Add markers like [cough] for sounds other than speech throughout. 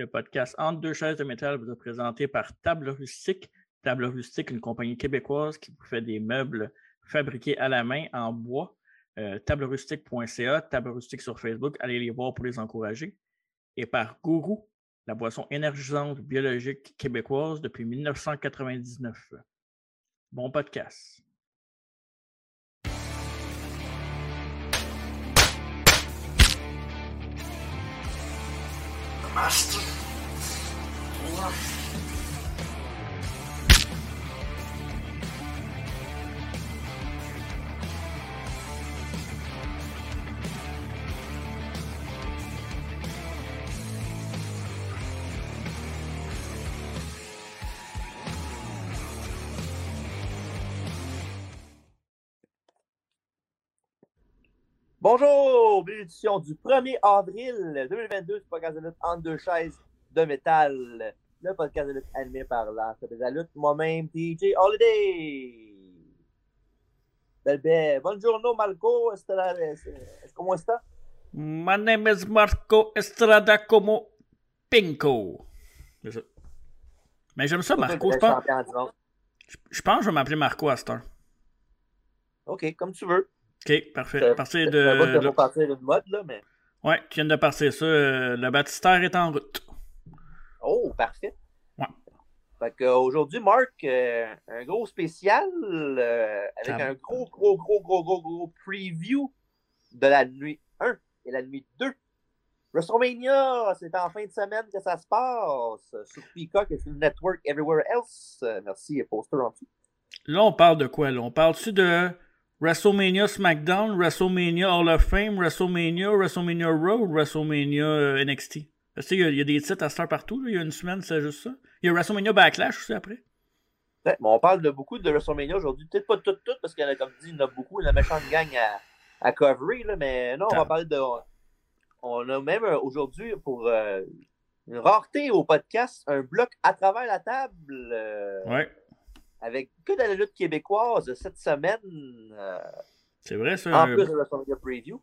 Le podcast Entre deux chaises de métal vous est présenté par Table Rustique. Table Rustique, une compagnie québécoise qui vous fait des meubles fabriqués à la main en bois. Euh, tablerustique.ca, Table Rustique sur Facebook. Allez les voir pour les encourager. Et par Gourou, la boisson énergisante biologique québécoise depuis 1999. Bon podcast. Master. Bonjour, édition du 1er avril 2022 du podcast de lutte entre deux chaises de métal. Le podcast de lutte animé par la de la lutte, moi-même, TJ Holiday. Belle, Buongiorno Marco, Estrada, comment est-ce My name is Marco Estrada como Pinko. Mais j'aime ça, Marco. Je pense, je pense que je vais m'appeler Marco à cette heure. Ok, comme tu veux. OK, parfait. À partir de. Ça va partir d'une mode, là, mais. Ouais, tu viens de passer ça. Euh, le baptistère est en route. Oh, parfait. Ouais. Fait qu'aujourd'hui, Marc, euh, un gros spécial euh, avec un gros, gros, gros, gros, gros, gros preview de la nuit 1 et la nuit 2. WrestleMania, c'est en fin de semaine que ça se passe sur Peacock et sur le network Everywhere Else. merci, poster en dessous. Là, on parle de quoi? Là? On parle-tu de WrestleMania SmackDown, WrestleMania Hall of Fame, WrestleMania, WrestleMania Raw WrestleMania euh, NXT. Il y, a, il y, a des titres à star partout. Il y a une semaine, c'est juste ça. Il y a WrestleMania Backlash aussi après. Ouais, on parle de beaucoup de WrestleMania aujourd'hui. Peut-être pas toutes, toutes, parce qu'il y en a, comme dit, il y en a beaucoup. Il y a une méchante gang à, à coverer. Là, mais non, on va parler de. On a même euh, aujourd'hui, pour euh, une rareté au podcast, un bloc à travers la table. ouais avec que de la lutte québécoise cette semaine. Euh, c'est vrai, ça. En plus de la Preview.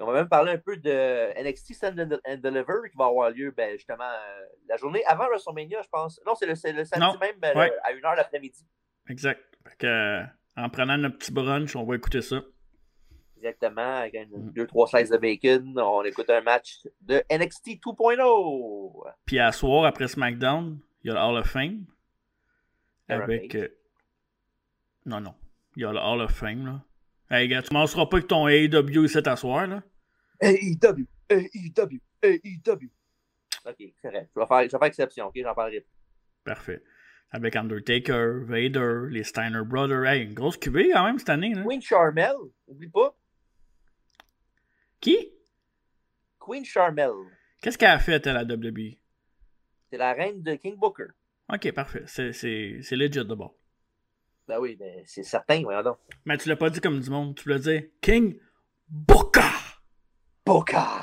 On va même parler un peu de NXT Stand and Deliver qui va avoir lieu ben, justement euh, la journée avant WrestleMania, je pense. Non, c'est le, le, samedi même ben, à 1h l'après-midi. Exact. Euh, en prenant notre petit brunch, on va écouter ça. Exactement. Avec 2-3 mm. slices de bacon, on écoute un match de NXT 2.0. Puis à soir, après SmackDown, il y a le Hall of Fame. Avec. Euh, non, non. Il y a le Hall of Fame, là. Hey, gars, tu m'en pas avec ton AEW ici t'asseoir, là? AEW, AEW, AEW. Ok, c'est vrai. Je vais faire, je vais faire exception, ok? J'en parlerai plus. Parfait. Avec Undertaker, Vader, les Steiner Brothers. Hey, une grosse QV quand même cette année, là. Queen Charmel, oublie pas. Qui? Queen Charmel. Qu'est-ce qu'elle a fait à la WWE? C'est la reine de King Booker. Ok, parfait. C'est legit de bord. Ben oui, mais c'est certain, voyons donc. Mais tu l'as pas dit comme du monde. Tu l'as dit King Boca. Boca.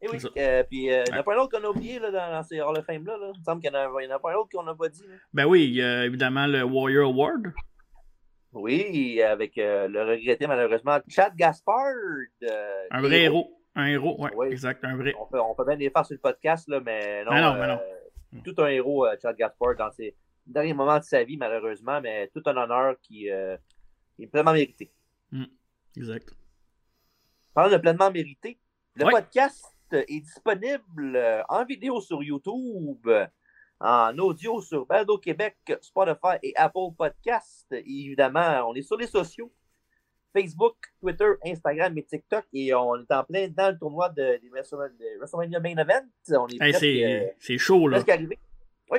Et eh oui, euh, puis euh, il n'y en a pas un autre qu'on a oublié là, dans, ces Hall of Fame-là. Là. Il me semble qu'il n'y en, a pas un autre qu'on n'a pas dit. Là. Ben oui, il y a évidemment le Warrior Award. Oui, avec euh, le regretté malheureusement Chad Gaspard. un vrai héros. Un héros, ouais, oui. exact, un vrai. On peut, on peut bien les faire sur le podcast, là, mais non. Mais non, mais non. Mm. tout un héros, euh, Chad Gaspard, dans ses derniers moments de sa vie, malheureusement, mais tout un honneur qui, euh, est pleinement mérité. Mm. Exact. Parlant de pleinement mérité, le podcast est disponible euh, en vidéo sur YouTube, en audio sur Baldo Québec, Spotify et Apple Podcast. évidemment, on est sur les sociaux. Facebook, Twitter, Instagram et TikTok. Et on est en plein dans le tournoi de, de WrestleMania Main Event. On est hey, c'est, chaud, là. arrivé. Oui.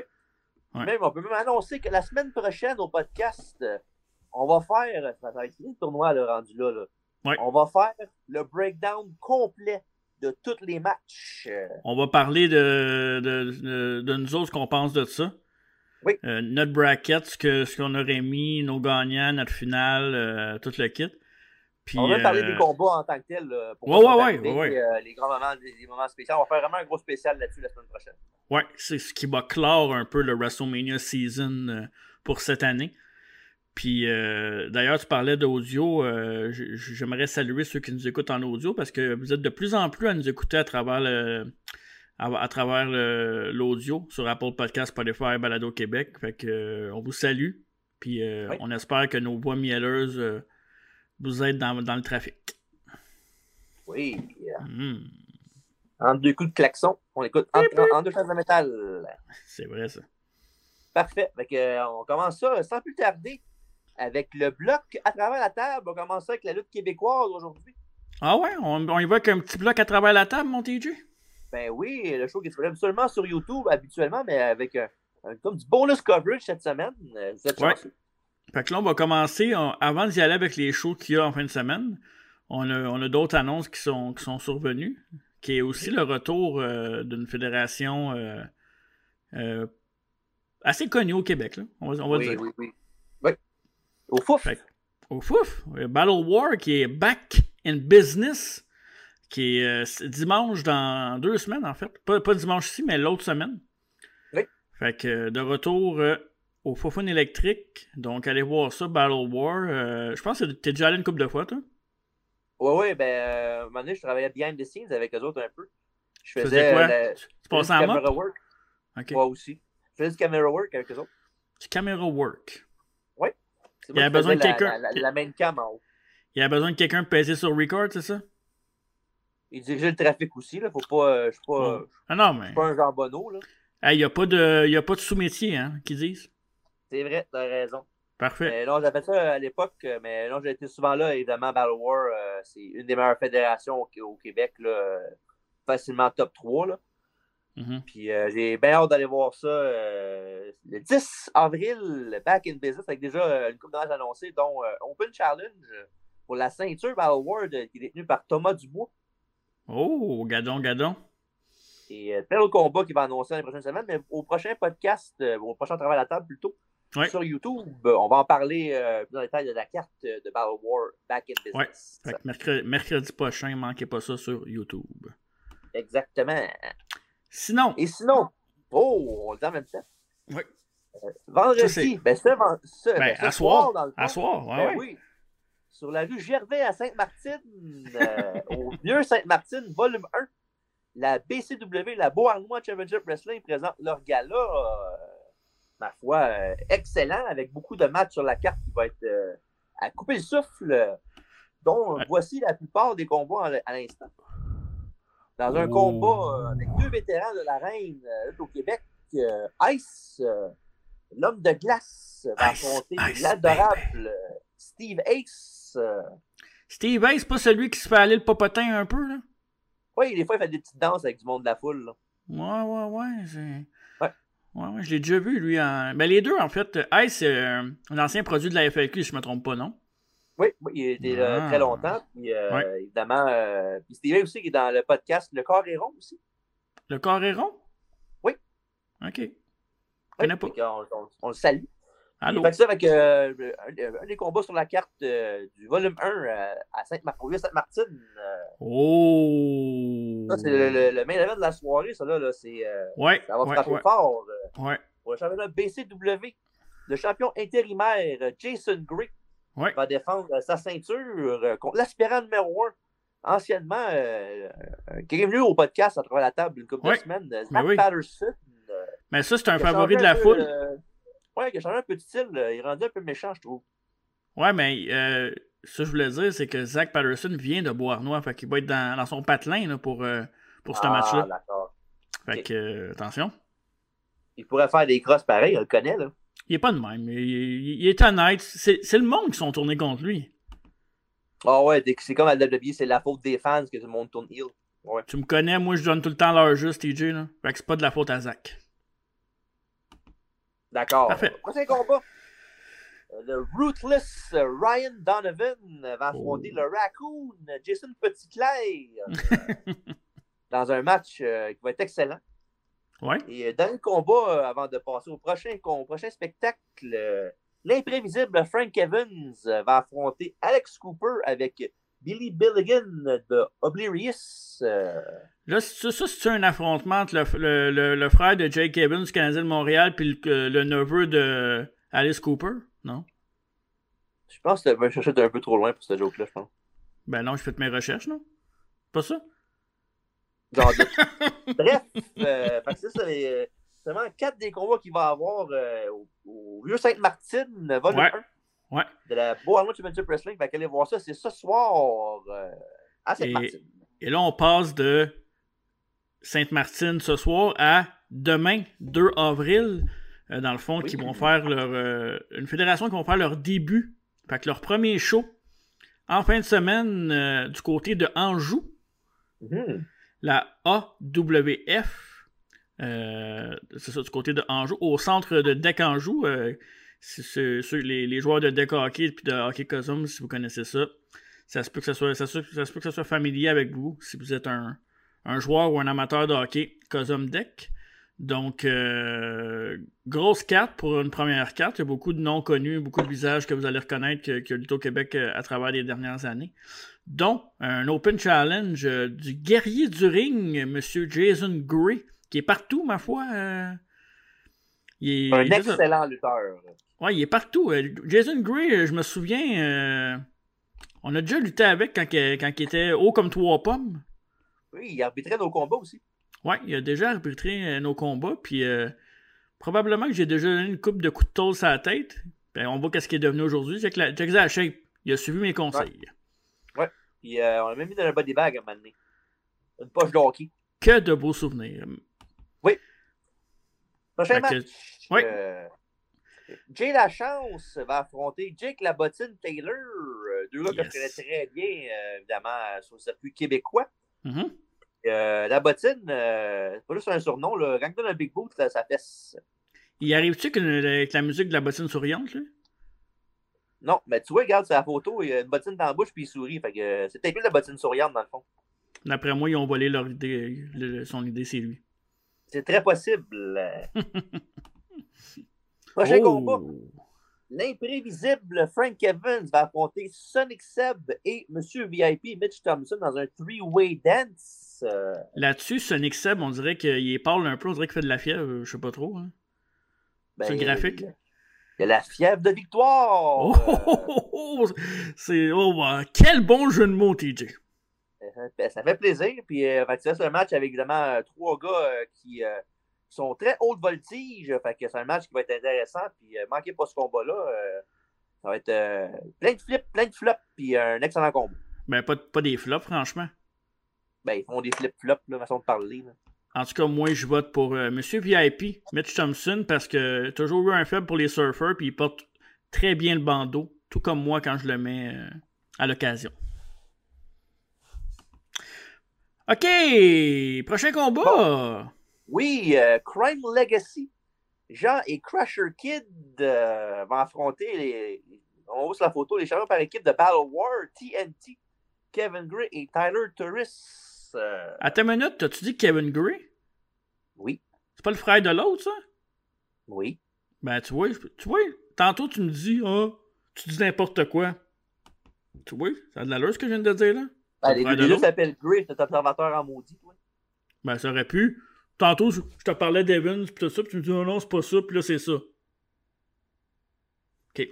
Même, on peut même annoncer que la semaine prochaine, au podcast, on va faire, ça va être le tournoi le rendu là, là. On va faire le breakdown complet de tous les matchs. On va parler de, de, de, nous autres, ce qu'on pense de ça. Oui. Euh, notre bracket, ce, que, ce qu'on aurait mis, nos gagnants, notre finale, euh, tout le kit on va parler des euh, combats en tant que tel. pour ouais, ouais, ouais, euh, les grands moments, les, moments spéciaux. On va faire vraiment un gros spécial là-dessus la semaine prochaine. Ouais, c'est ce qui va clore un peu le WrestleMania season euh, pour cette année. Puis d'ailleurs, tu parlais d'audio. J'aimerais saluer ceux qui nous écoutent en audio parce que vous êtes de plus en plus à nous écouter à travers le, à, travers l'audio sur Apple Podcast, Spotify, Balado Québec. Fait que, on vous salue. Puis on espère que nos voix mielleuses vous aident dans, le trafic. Oui. Mm. En deux coups de klaxon, on écoute en, deux phases de métal. C'est vrai, ça. Parfait. on commence ça sans plus tarder avec le bloc à travers la table. On commence avec la lutte québécoise aujourd'hui. Ah ouais? On, on y va avec un petit bloc à travers la table, mon TJ? Ben oui, le show qui se seulement sur YouTube habituellement, mais avec un, comme du bonus coverage cette semaine. Euh, vous êtes ouais. Fait que là, on va commencer. avant d'y aller avec les shows qu'il y a en fin de semaine, on a, on a d'autres annonces qui sont, qui sont survenues, qui est aussi le retour euh, d'une fédération euh, assez connue au Québec. Là. On va, on va oui, dire. Oui, oui. Au fouf. au fouf. Battle War qui est back in business. Qui est euh, dimanche dans deux semaines, en fait. Pas, pas dimanche ici, mais l'autre semaine. Oui. Fait que de retour euh, au Fofun électrique. Donc, allez voir ça, Battle War. Euh, je pense que t'es déjà allé une couple de fois, toi? Oui, oui, ben, à un moment donné, je travaillais behind the scenes avec eux autres un peu. Je faisais. quoi? tu passais en camera work. Ok. Moi aussi. Je faisais du camera work avec eux autres. Du camera work. Il y a besoin de quelqu'un. La, la, main cam en haut. Il y a besoin de quelqu'un de peser sur record, c'est ça? Il dirigeait le trafic aussi, là. Faut pas. Euh, je suis pas. Ah non, mais. Je suis pas un jambonneau, là. Il n'y a pas de, y a pas de sous-métier, hein, qu'ils disent. C'est vrai, t'as raison. Parfait. Mais non, j'avais ça à l'époque, mais non, j'ai été souvent là, évidemment, Battle War, euh, c'est une des meilleures fédérations au, Québec, là, facilement top 3, là. Mm-hmm. Puis euh, j'ai bien hâte d'aller voir ça euh, le 10 avril, back in business, avec déjà euh, une coupe de annoncée, dont Open Challenge pour la ceinture Battle World qui est détenue par Thomas Dubois. Oh, gadon, gadon. Et plein d'autres combats qui va annoncer dans les prochaines semaines, mais au prochain podcast, au prochain travail à la table plutôt, sur YouTube, on va en parler plus dans les détail de la carte de Battle War Back in Business. Ouais. mercredi, mercredi prochain, ne manquez pas ça sur YouTube. Exactement. Sinon. Et sinon, oh, on le dit en même temps. Oui. Euh, vendredi, ben, ce, ce, ben, ben, à soir, dans le à soir, ouais, ben, oui. Sur la rue Gervais à Sainte-Martine, euh, [laughs] au vieux Sainte-Martine, volume 1, la BCW, la Beauharnois Championship Wrestling, présente leur gala, euh, ma foi, excellent, avec beaucoup de matchs sur la carte qui va être à couper le souffle, dont voici la plupart des combats à l'instant dans un combat euh, avec deux vétérans de la reine euh, au Québec. Euh, Ice, l'homme de glace, va affronter l'adorable Steve Ace. Steve Ace, pas celui qui se fait aller le popotin un peu, là? Oui, des fois, il fait des petites danses avec du monde de la foule. Là. Ouais, ouais, ouais. Ouais. Je l'ai déjà vu, lui. En... Ben, les deux, en fait. Ice, c'est un ancien produit de la FLQ, si je ne me trompe pas, non? Oui, il était là très longtemps. Puis, euh, évidemment, euh, puis Steven aussi qui est dans le podcast Le Corps est rond aussi. Le Corps est rond? Oui. OK. Je connais pas. On, le salue. Allô? Fait que ça, avec euh, un, des combats sur la carte du volume 1 à Sainte-Martine. Sainte-Martine. oh! Ça, c'est le, le, main event de la soirée, ça là. là c'est, ouais, ça va ouais, frapper ouais. fort. ouais. Pour le championnat BCW, le champion intérimaire Jason Gray va défendre sa ceinture contre l'aspirant numéro 1, anciennement, euh, qui est venu au podcast à travers la table une couple de semaines, Zach Mais oui. Patterson. Euh, Mais ça, c'est un favori de la foule. Euh, ouais, qui a changé un peu de style. Il est rendu un peu méchant, je trouve. Ouais, mais euh, ça, je voulais dire, c'est que Zach Patterson vient de Bois-Noir. Fait qu'il va être dans, dans son patelin là, pour, euh, pour ce ah, match-là. d'accord. Fait Okay. que, euh, attention. Il pourrait faire des crosses pareils, on le connaît, là. Il est pas de même. Il, il- il est honnête. C'est c'est le monde qui sont tournés contre lui. Ah ouais, dès que c'est comme à la WWE, c'est la faute des fans que tout le monde tourne heel. Ouais. Tu me connais, moi, je donne tout le temps l'heure juste, TJ. Là. Fait que c'est pas de la faute à Zach. D'accord. Prochain combat. Euh, Le Ruthless Ryan Donovan va affronter Oh. le Raccoon Jason Petitclerc [laughs] dans un match euh, qui va être excellent. Ouais. Et euh, dans le combat, avant de passer au prochain, au prochain spectacle, l'imprévisible Frank Evans va affronter Alex Cooper avec Billy Billigan de Oblivious. euh, Là, c'est- ça, c'est un affrontement entre le, le, le, le frère de Jake Evans du Canadien de Montréal puis le, le neveu de Alice Cooper, non? je pense que vas chercher un peu trop loin pour ce joke-là, je pense. Ben non, je fais mes recherches, non? Pas ça? Doute. [laughs] Bref, euh, c'est ça. C'est seulement quatre des combats qu'il va avoir euh, au, au Sainte-Martine, volume Ouais. 1 Ouais. de la Beau Arnold Championship Wrestling. Fait qu'allez voir ça, c'est ce soir euh, à Et, Sainte-Martine. et là, on passe de Sainte-Martine ce soir à demain, 2 avril, euh, dans le fond, Oui. qui vont faire leur. euh, une fédération qui vont faire leur début. Fait que leur premier show en fin de semaine du côté de Anjou. Mhm. la AWF, euh, c'est ça, du côté de Anjou, au centre de Deck Anjou. euh, les, joueurs de Deck Hockey et de Hockey Cosum, si vous connaissez ça, ça se peut que ça soit, ça se, peut que ça soit familier avec vous si vous êtes un, un joueur ou un amateur de hockey Cosum Deck. Donc, euh, grosse carte pour une première carte. Il y a beaucoup de noms connus, beaucoup de visages que vous allez reconnaître que, que lutte au Québec euh, à travers les dernières années dont un Open Challenge euh, du guerrier du ring, M. Jason Gray, qui est partout, ma foi. Il est, Un il est- excellent lutteur. Ouais, il est partout. Euh, Jason Gray, euh, je me souviens, euh, on a déjà lutté avec quand, il- quand il était haut comme trois pommes. Oui, il arbitrait nos combats aussi. Ouais, il a déjà arbitré nos combats, puis euh, probablement que j'ai déjà donné une coupe de coups de tôle sur la tête. Ben, on voit qu'est-ce qu'il est devenu aujourd'hui. Check la, check la shape. Il a suivi mes conseils. Puis euh, on l'a même mis dans un body bag à un moment donné. Une poche de hockey. Que de beaux souvenirs. Prochain que- match. Oui. euh, Jay Lachance va affronter Jake Labottine Taylor. euh, deux gars que je connais très bien, euh, évidemment, sur le circuit québécois. Euh, Labottine, euh, c'est pas juste un surnom, là. quand donne un big boot, ça fesse. Il arrive-tu que- avec la musique de la bottine souriante, là? Non, mais tu vois, regarde sa photo, il a une bottine dans la bouche puis il sourit. Fait que c'est peut-être lui la bottine souriante dans le fond. D'après moi, ils ont volé leur idée. le- son idée, c'est lui. C'est très possible. [laughs] Prochain combat. Oh! L'imprévisible Frank Evans va affronter Sonic Seb et Monsieur VIP Mitch Thompson dans un three-way dance. Euh, Là-dessus, Sonic Seb, on dirait qu'il parle un peu, on dirait qu'il fait de la fièvre, je sais pas trop. Hein. ben, C'est graphique. Il y a la fièvre de victoire. Oh, oh, oh, oh, oh! C'est. Quel bon jeu de mots, TJ. Euh, ben, ça fait plaisir. Puis, euh, c'est un match avec évidemment euh, trois gars euh, qui, euh, sont très haute voltige. Fait que c'est un match qui va être intéressant. Puis, manquez pas ce combat-là. ça va être plein de flips, plein de flops. Puis, un excellent combat. Ben, pas, pas des flops, franchement. Ben, ils font des flip-flops, là, façon de parler. là. En tout cas, moi, je vote pour euh, Monsieur VIP, Mitch Thompson, parce que toujours eu un faible pour les surfeurs, puis il porte très bien le bandeau, tout comme moi quand je le mets euh, à l'occasion. OK, prochain combat. Oui, euh, Crime Legacy. Jean et Crusher Kid euh, vont affronter les. On voit sur la photo les champions par équipe de Battle War, TNT, Kevin Gray et Tyler Turris. Euh, À ta minute, t'as-tu dit Kevin Gray? oui, C'est pas le frère de l'autre, ça? oui. Ben, tu vois, tu vois, tantôt tu me dis, ah, tu dis n'importe quoi. Tu vois, ça a de l'allure ce que je viens de dire, là? Ben, le l'autre? s'appellent Gray, c'est observateur en maudit. toi. Ben, ça aurait pu. Tantôt, je, te parlais d'Evans, pis tout ça, pis tu me dis, oh non, c'est pas ça, pis là, c'est ça. Ok.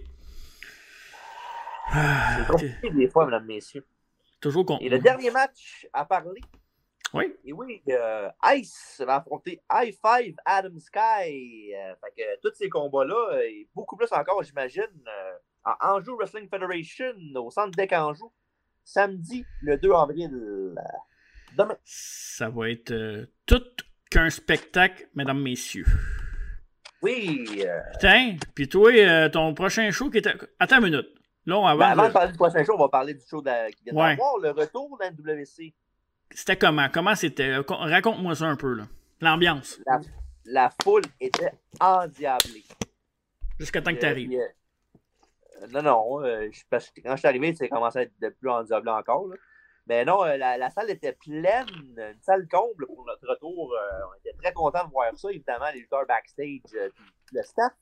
Ah, C'est compliqué des fois, mesdames, messieurs. Toujours con. Et le dernier match à parler, Oui. et oui, euh, Ice va affronter i5 Adam Sky. Euh, fait que tous ces combats-là, et beaucoup plus encore, j'imagine, euh, en Anjou Wrestling Federation, au centre deck Anjou, samedi le 2 avril. Euh, Demain. Ça va être euh, tout qu'un spectacle, mesdames, messieurs. Oui. euh, Putain, pis toi, euh, ton prochain show qui était. Attends une minute. Là, on ben, avant de parler du prochain show, on va parler du show de la- qui vient Ouais. le retour de la NWC. C'était comment? Comment c'était? Con- Raconte-moi ça un peu, là. L'ambiance. La, la foule était endiablée. Jusqu'à temps que Euh, t'arrives. Non, non. euh, parce que quand je suis arrivé, c'est commencé à être de plus endiablé encore. là. Mais non, euh, la, la salle était pleine, une salle comble pour notre retour. euh, on était très contents de voir ça, évidemment, les lutteurs backstage, puis le staff.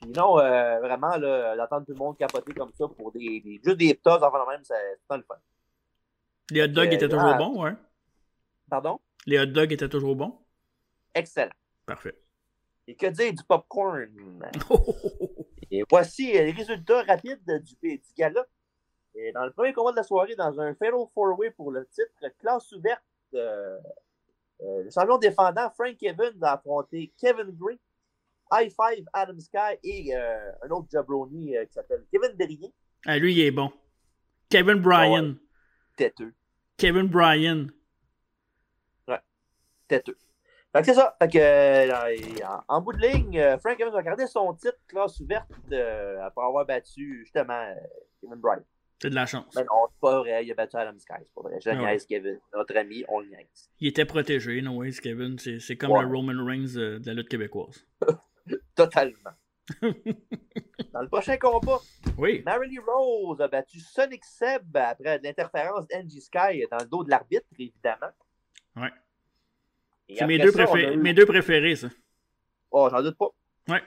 puis non, euh, vraiment, là, d'entendre tout le monde capoter comme ça pour des, des- juste des ptas, enfin, même, c'est pas le fun. Les hot dogs euh, étaient toujours bons, ouais. Pardon? Les hot dogs étaient toujours bons. Excellent. Parfait. Et que dire du popcorn? [laughs] Et voici euh, les résultats rapides du, du gala. Et dans le premier combat de la soirée, dans un Fatal Four Way pour le titre classe ouverte, euh, Euh, le champion défendant, Frank Evans, a affronté Kevin Gray, High Five, Adam Sky et euh, un autre jabroni qui s'appelle Kevin Derrier. Ah, lui, il est bon. Kevin Bryan. Têteux. Kevin Bryan. Ouais. Têteux. Fait que c'est ça. Fait que, euh, en, en bout de ligne, euh, Frank Evans a gardé son titre classe ouverte euh, après avoir battu justement Kevin Bryan. C'est de la chance. Mais non, c'est pas vrai. Il a battu Adam Sky. C'est pas vrai. Je Ah ouais. Kevin. Notre ami, on le niaise. Il était protégé, no ways, Kevin. C'est c'est comme Ouais. le Roman Reigns de la lutte québécoise. [laughs] Totalement. [laughs] Dans le prochain combat, Oui. Marilyn Rose a battu Sonic Seb après l'interférence d'Angie Sky dans le dos de l'arbitre, évidemment. Ouais. C'est mes, deux ça, eu- mes deux préférés, ça. Oh, j'en doute pas. Ouais.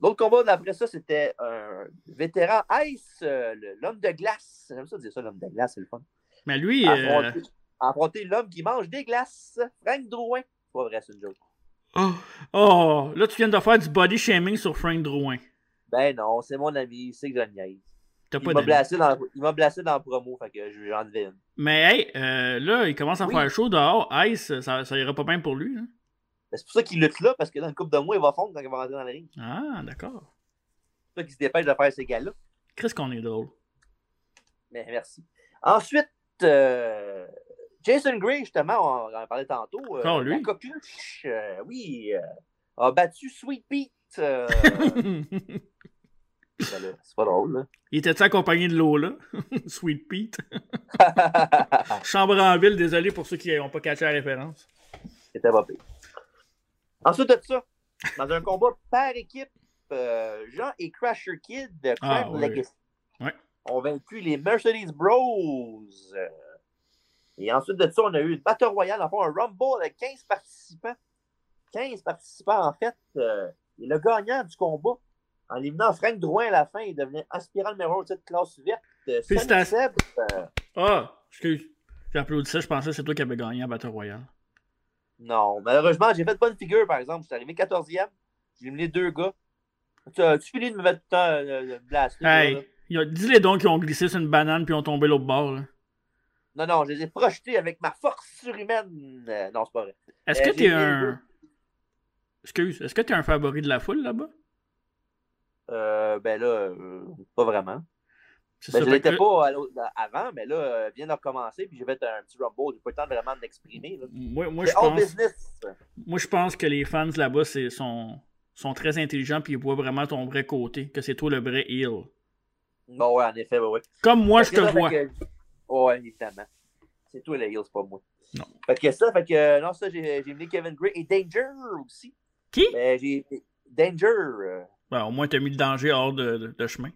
L'autre combat d'après ça, c'était un vétéran Ice, euh, l'homme de glace. J'aime ça dire ça, l'homme de glace, c'est le fun. Mais lui, euh, Affronter, affronter l'homme qui mange des glaces, Frank Drouin. C'est pas vrai, c'est une joke. oh, oh, là, tu viens de faire du body shaming sur Frank Drouin. Ben non, c'est mon ami, sait que je le niaise. T'as Il pas m'a blasé dans, il m'a blasé dans la promo, fait que je vais enlever une. Mais hey, euh, là, il commence à Oui. faire chaud dehors. Ice, ça, ça ira pas bien pour lui. hein. Ben, C'est pour ça qu'il lutte là, parce que dans une couple de mois, il va fondre quand il va rentrer dans la ring. Ah, d'accord. C'est pour ça qu'il se dépêche de faire ces gars-là. Qu'est-ce qu'on est drôle. Mais merci. Ensuite, euh, Jason Gray, justement, on en parlait tantôt. euh, lui? La coqueluche, euh, oui, a battu Sweet Pete. [laughs] c'est pas drôle, là. il était accompagné de Lola? [laughs] Sweet Pete? [laughs] Chambre en ville, désolé pour ceux qui n'ont pas catché la référence. C'était pas pire. Ensuite de ça, dans un combat par équipe, euh, Jean et Crusher Kid de Ah, Crime oui. Legacy Ouais. ont vaincu les Mercedes Bros. Et ensuite de ça, on a eu une Battle Royale, enfin un Rumble avec 15 participants. 15 participants, en fait. euh, et le gagnant du combat, en éliminant Frank Drouin à la fin, il devenait aspirant numéro 1 de cette classe ouverte. Euh, Félicitations. Euh, Ah, excuse. J'ai applaudi ça, je pensais que c'est toi qui avais gagné à Battle Royale. Non, malheureusement, j'ai fait bonne figure, par exemple. Je suis arrivé 14e. J'ai éliminé deux gars. Tu as-tu fini de me mettre tout le temps là? Hey, dis-les donc qui ont glissé sur une banane puis ont tombé l'autre bord. là. Non, non, je les ai projetés avec ma force surhumaine. Euh, non, c'est pas vrai. Est-ce Euh, que t'es un. Excuse, est-ce que t'es un favori de la foule là-bas? Euh, ben là, euh, pas vraiment. Ben, je l'étais que- pas avant, mais là, euh, vient de recommencer, puis j'ai fait un petit rumble. J'ai pas le temps vraiment de m'exprimer. là. Moi, moi, je pense, business. moi, je pense que les fans là-bas c'est- sont, sont très intelligents puis ils voient vraiment ton vrai côté, que c'est toi le vrai heel. Bon, ouais, en effet, ouais, ouais. Comme moi, je Fait te ça, vois. que- Ouais, évidemment. C'est toi le heel, c'est pas moi. Non. Fait que ça, fait que non, ça, j'ai mis Kevin Gray et Danger aussi. Qui? Mais j'ai. Danger. Ben, au moins, t'as mis le danger hors de, de- de chemin.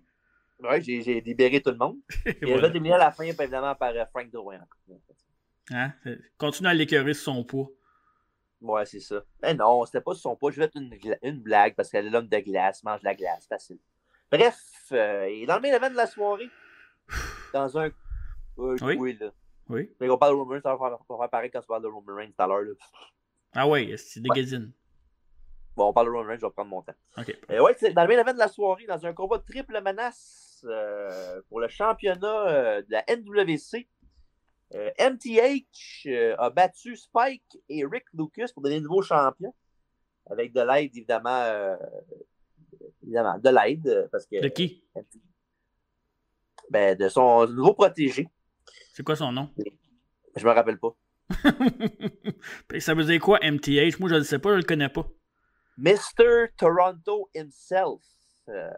Ouais, j'ai libéré tout le monde. [laughs] Et voilà. elle va terminer à la fin, évidemment, par euh, Frank Drouin. Hein? Continue à l'écœurer sur son poids. Ouais, c'est ça. Mais non, c'était pas sur son pas. Je vais être une, une blague parce qu'elle est l'homme de glace, mange de la glace, facile. Bref, euh, et dans le main event de la soirée, dans un. Euh, Oui. oui, là. Oui. Mais on parle de Roman Reigns, ça va faire, pareil quand tu parles de Roman Reigns tout à l'heure. là. Ah ouais, c'est des guédines. Bon, on parle de Roman Reigns, je vais prendre mon temps. Ok. Euh, ouais, dans le main event de la soirée, dans un combat de triple menace euh, pour le championnat euh, de la NWC. MTH a battu Spike et Rick Lucas pour devenir nouveau champion. Avec de l'aide, évidemment. évidemment, de l'aide. Parce que, De qui? ben, de son nouveau protégé. C'est quoi son nom? Je me rappelle pas. [laughs] Ça veut dire quoi, MTH? Moi, je ne sais pas, je le connais pas. Mr. Toronto himself. euh,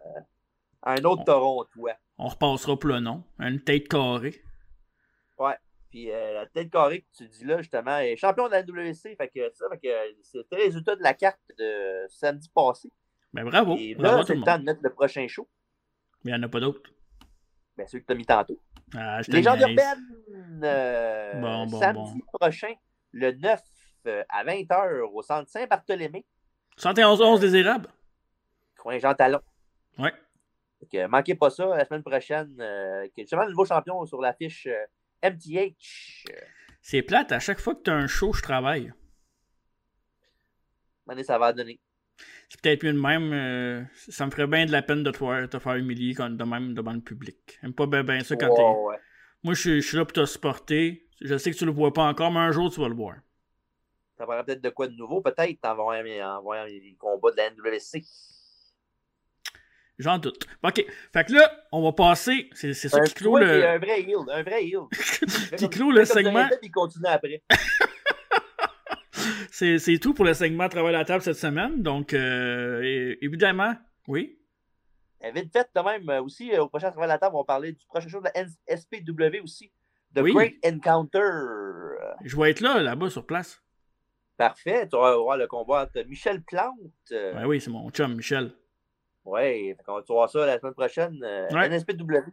un autre Oh. Torontois. On repassera pour le nom. Une tête carrée. Puis euh, la tête carrée que tu dis là, justement, est champion de la WC. Fait que ça, fait que c'était le résultat de la carte de samedi passé. Ben bravo. Et bravo là, c'est le le temps de mettre le prochain show. Mais il n'y en a pas d'autres. Bien sûr que tu as mis tantôt. Ah, je te Légende niaise. urbaine, euh, Bon, bon, samedi prochain, le 9 euh, à 20h au centre Saint-Barthélemy, 71-11 désirable? coin Jean Talon. Ouais. Que, manquez pas ça la semaine prochaine. Euh, qui est justement le nouveau champion sur l'affiche euh, MTH. C'est plate, à chaque fois que tu as un show, je travaille. Mané, ça va donner. C'est peut-être mieux de même. euh, ça me ferait bien de la peine de te faire, te faire humilier quand, de même devant le public. J'aime pas bien ça quand t'es. ouais. Moi, je suis, je suis là pour te supporter. Je sais que tu le vois pas encore, mais un jour, tu vas le voir. Ça paraît peut-être de quoi de nouveau, peut-être, en voyant, en voyant les combats de la NWC. J'en doute. OK. Fait que là, on va passer. C'est ça qui clôt le. Un vrai heal. Un vrai heal. [laughs] qui clôt le segment. Il continue après. [laughs] c'est tout pour le segment Travail à la table cette semaine. Donc, euh, évidemment, oui? Et vite fait, quand même, euh, aussi, euh, au prochain Travail à la table, on va parler du prochain show de la SPW aussi. The Great Encounter. Je vais être là, là-bas, sur place. Parfait. Tu vas voir le combat entre Michel Plante. Ben oui, c'est mon chum, Michel. Oui, on va voir ça la semaine prochaine. Euh, NSPW.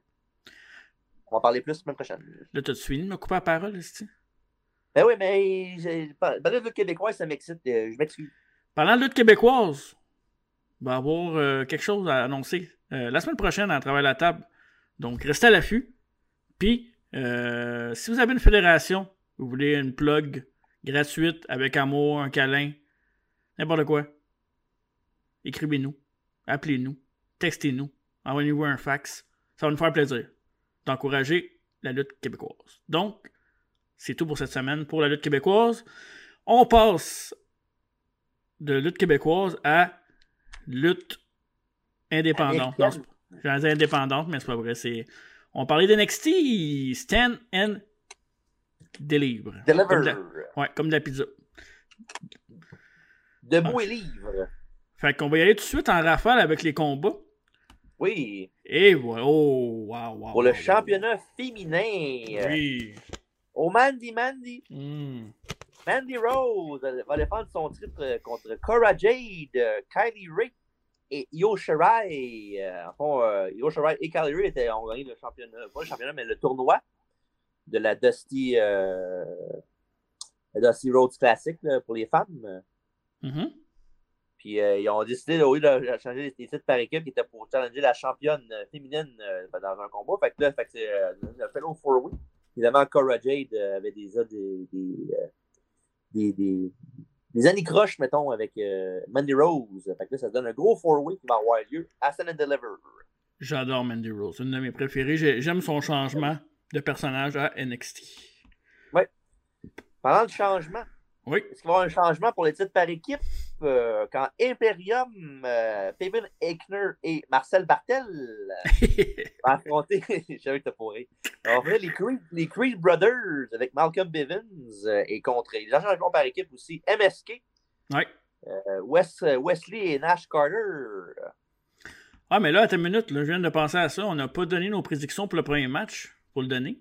On va parler plus la semaine prochaine. Là, t'as-tu fini de me couper la parole, ici? Ben oui, mais parler de lutte québécoise, ça m'excite. Euh, je m'excuse. Parlant de lutte québécoise, on va avoir euh, quelque chose à annoncer la semaine prochaine à travers la table. Donc, restez à l'affût. Puis, si vous avez une fédération, vous voulez une plug gratuite avec amour, un câlin, n'importe quoi, écrivez-nous appelez-nous, textez-nous, envoyez-nous un fax. Ça va nous faire plaisir d'encourager la lutte québécoise. Donc, c'est tout pour cette semaine pour la lutte québécoise. On passe de lutte québécoise à lutte indépendante. Non, j'allais dire indépendante, mais c'est pas vrai. C'est... On parlait d'NXT, Stand and Deliver. Deliver. Comme de Ouais, comme de la pizza. Debout et livre. Fait qu'on va y aller tout de suite en rafale avec les combats. Oui. Et voilà. Oh, wow, wow. Pour le championnat féminin. Oui. Au Mandy Mandy. Hmm. Mandy Rose va défendre son titre contre Cora Jade, Kylie Ray et Io Shirai. Enfin, euh, Io Shirai et Kylie Ray étaient, ont gagné le championnat, pas le championnat, mais le tournoi de la Dusty, euh, Dusty Rhodes Classic pour les femmes. Mm puis euh, ils ont décidé, au lieu de changer les titres par équipe, qui était pour challenger la championne euh, féminine euh, dans un combat. Fait que là, fait que c'est le Fellow Four Way. Évidemment, Cora Jade avait déjà des, des, des, des, anicroches, mettons, avec Mandy Rose. Fait que là, ça donne un gros Four Way qui va avoir lieu à Stand and Deliver. J'adore Mandy Rose, une de mes préférées. J'aime son changement de personnage à NXT. Oui. Parlant de changement, oui. Est-ce qu'il va y avoir un changement pour les titres par équipe euh, quand Imperium, euh, Fabian Eichner et Marcel Bartel [laughs] vont affronter, [laughs] j'avais te pourri, les Creed, les Creed Brothers avec Malcolm Bivens euh, et contre les changements par équipe aussi MSK, oui. Euh, Wes, Wesley et Nash Carter. Ah, mais là, attends une minute, là, je viens de penser à ça. On n'a pas donné nos prédictions pour le premier match. Pour le donner?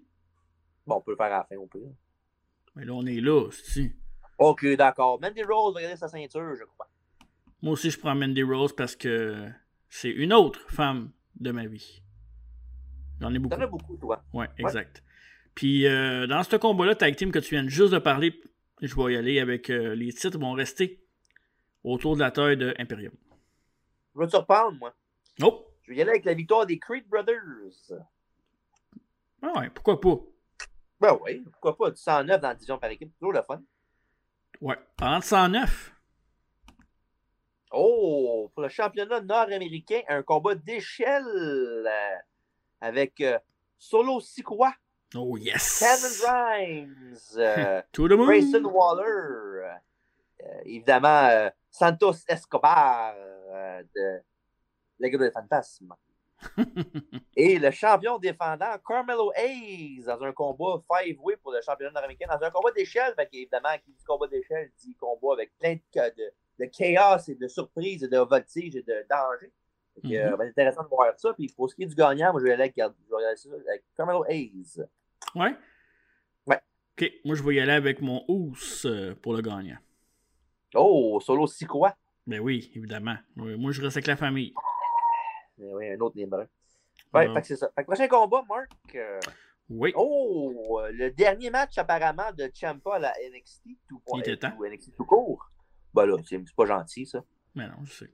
Bon, on peut le faire à la fin, on peut. Mais là, on est là, si. Ok, d'accord. Mandy Rose va garder sa ceinture, je crois. Moi aussi, je prends Mandy Rose parce que c'est une autre femme de ma vie. J'en ai beaucoup. T'en as beaucoup, toi. Ouais, exact. Puis euh, dans ce combat-là, tag team que tu viens juste de parler, je vais y aller avec euh, les titres vont rester autour de la taille de Imperium. Je vais te surprendre, moi. Oh! Je vais y aller avec la victoire des Creed Brothers. Ah ouais, pourquoi pas? Ben oui, pourquoi pas? Du 109 dans la division par équipe, toujours le fun. Ouais. En 109. Oh, pour le championnat nord-américain, un combat d'échelle euh, avec euh, Solo Sikoa. Oh, yes. Kevin Grimes. Euh, [laughs] Tout le monde. Grayson Waller. évidemment, Santos Escobar de Lego de Fantasme. Et le champion défendant Carmelo Hayes dans un combat five-way pour le championnat nord-américain, dans un combat d'échelle. Évidemment, qui dit combat d'échelle dit combat avec plein de, de, chaos et de surprises et de voltige et de danger. C'est mm -hmm. intéressant de voir ça. Puis pour ce qui est du gagnant, moi je vais aller avec, ça avec Carmelo Hayes. Ouais? Ouais. Ok, moi je vais y aller avec mon Ous euh, pour le gagnant. Oh, solo quoi? Ben oui, évidemment. Moi je reste avec la famille. Oui, un autre numéro. Ouais, que c'est ça. Fait que prochain combat, Marc. Euh... Oui. Oh, le dernier match apparemment de Champa à la NXT tout, Il était temps. Tout, NXT tout court. Ben là, c'est pas gentil, ça. Mais non, je sais.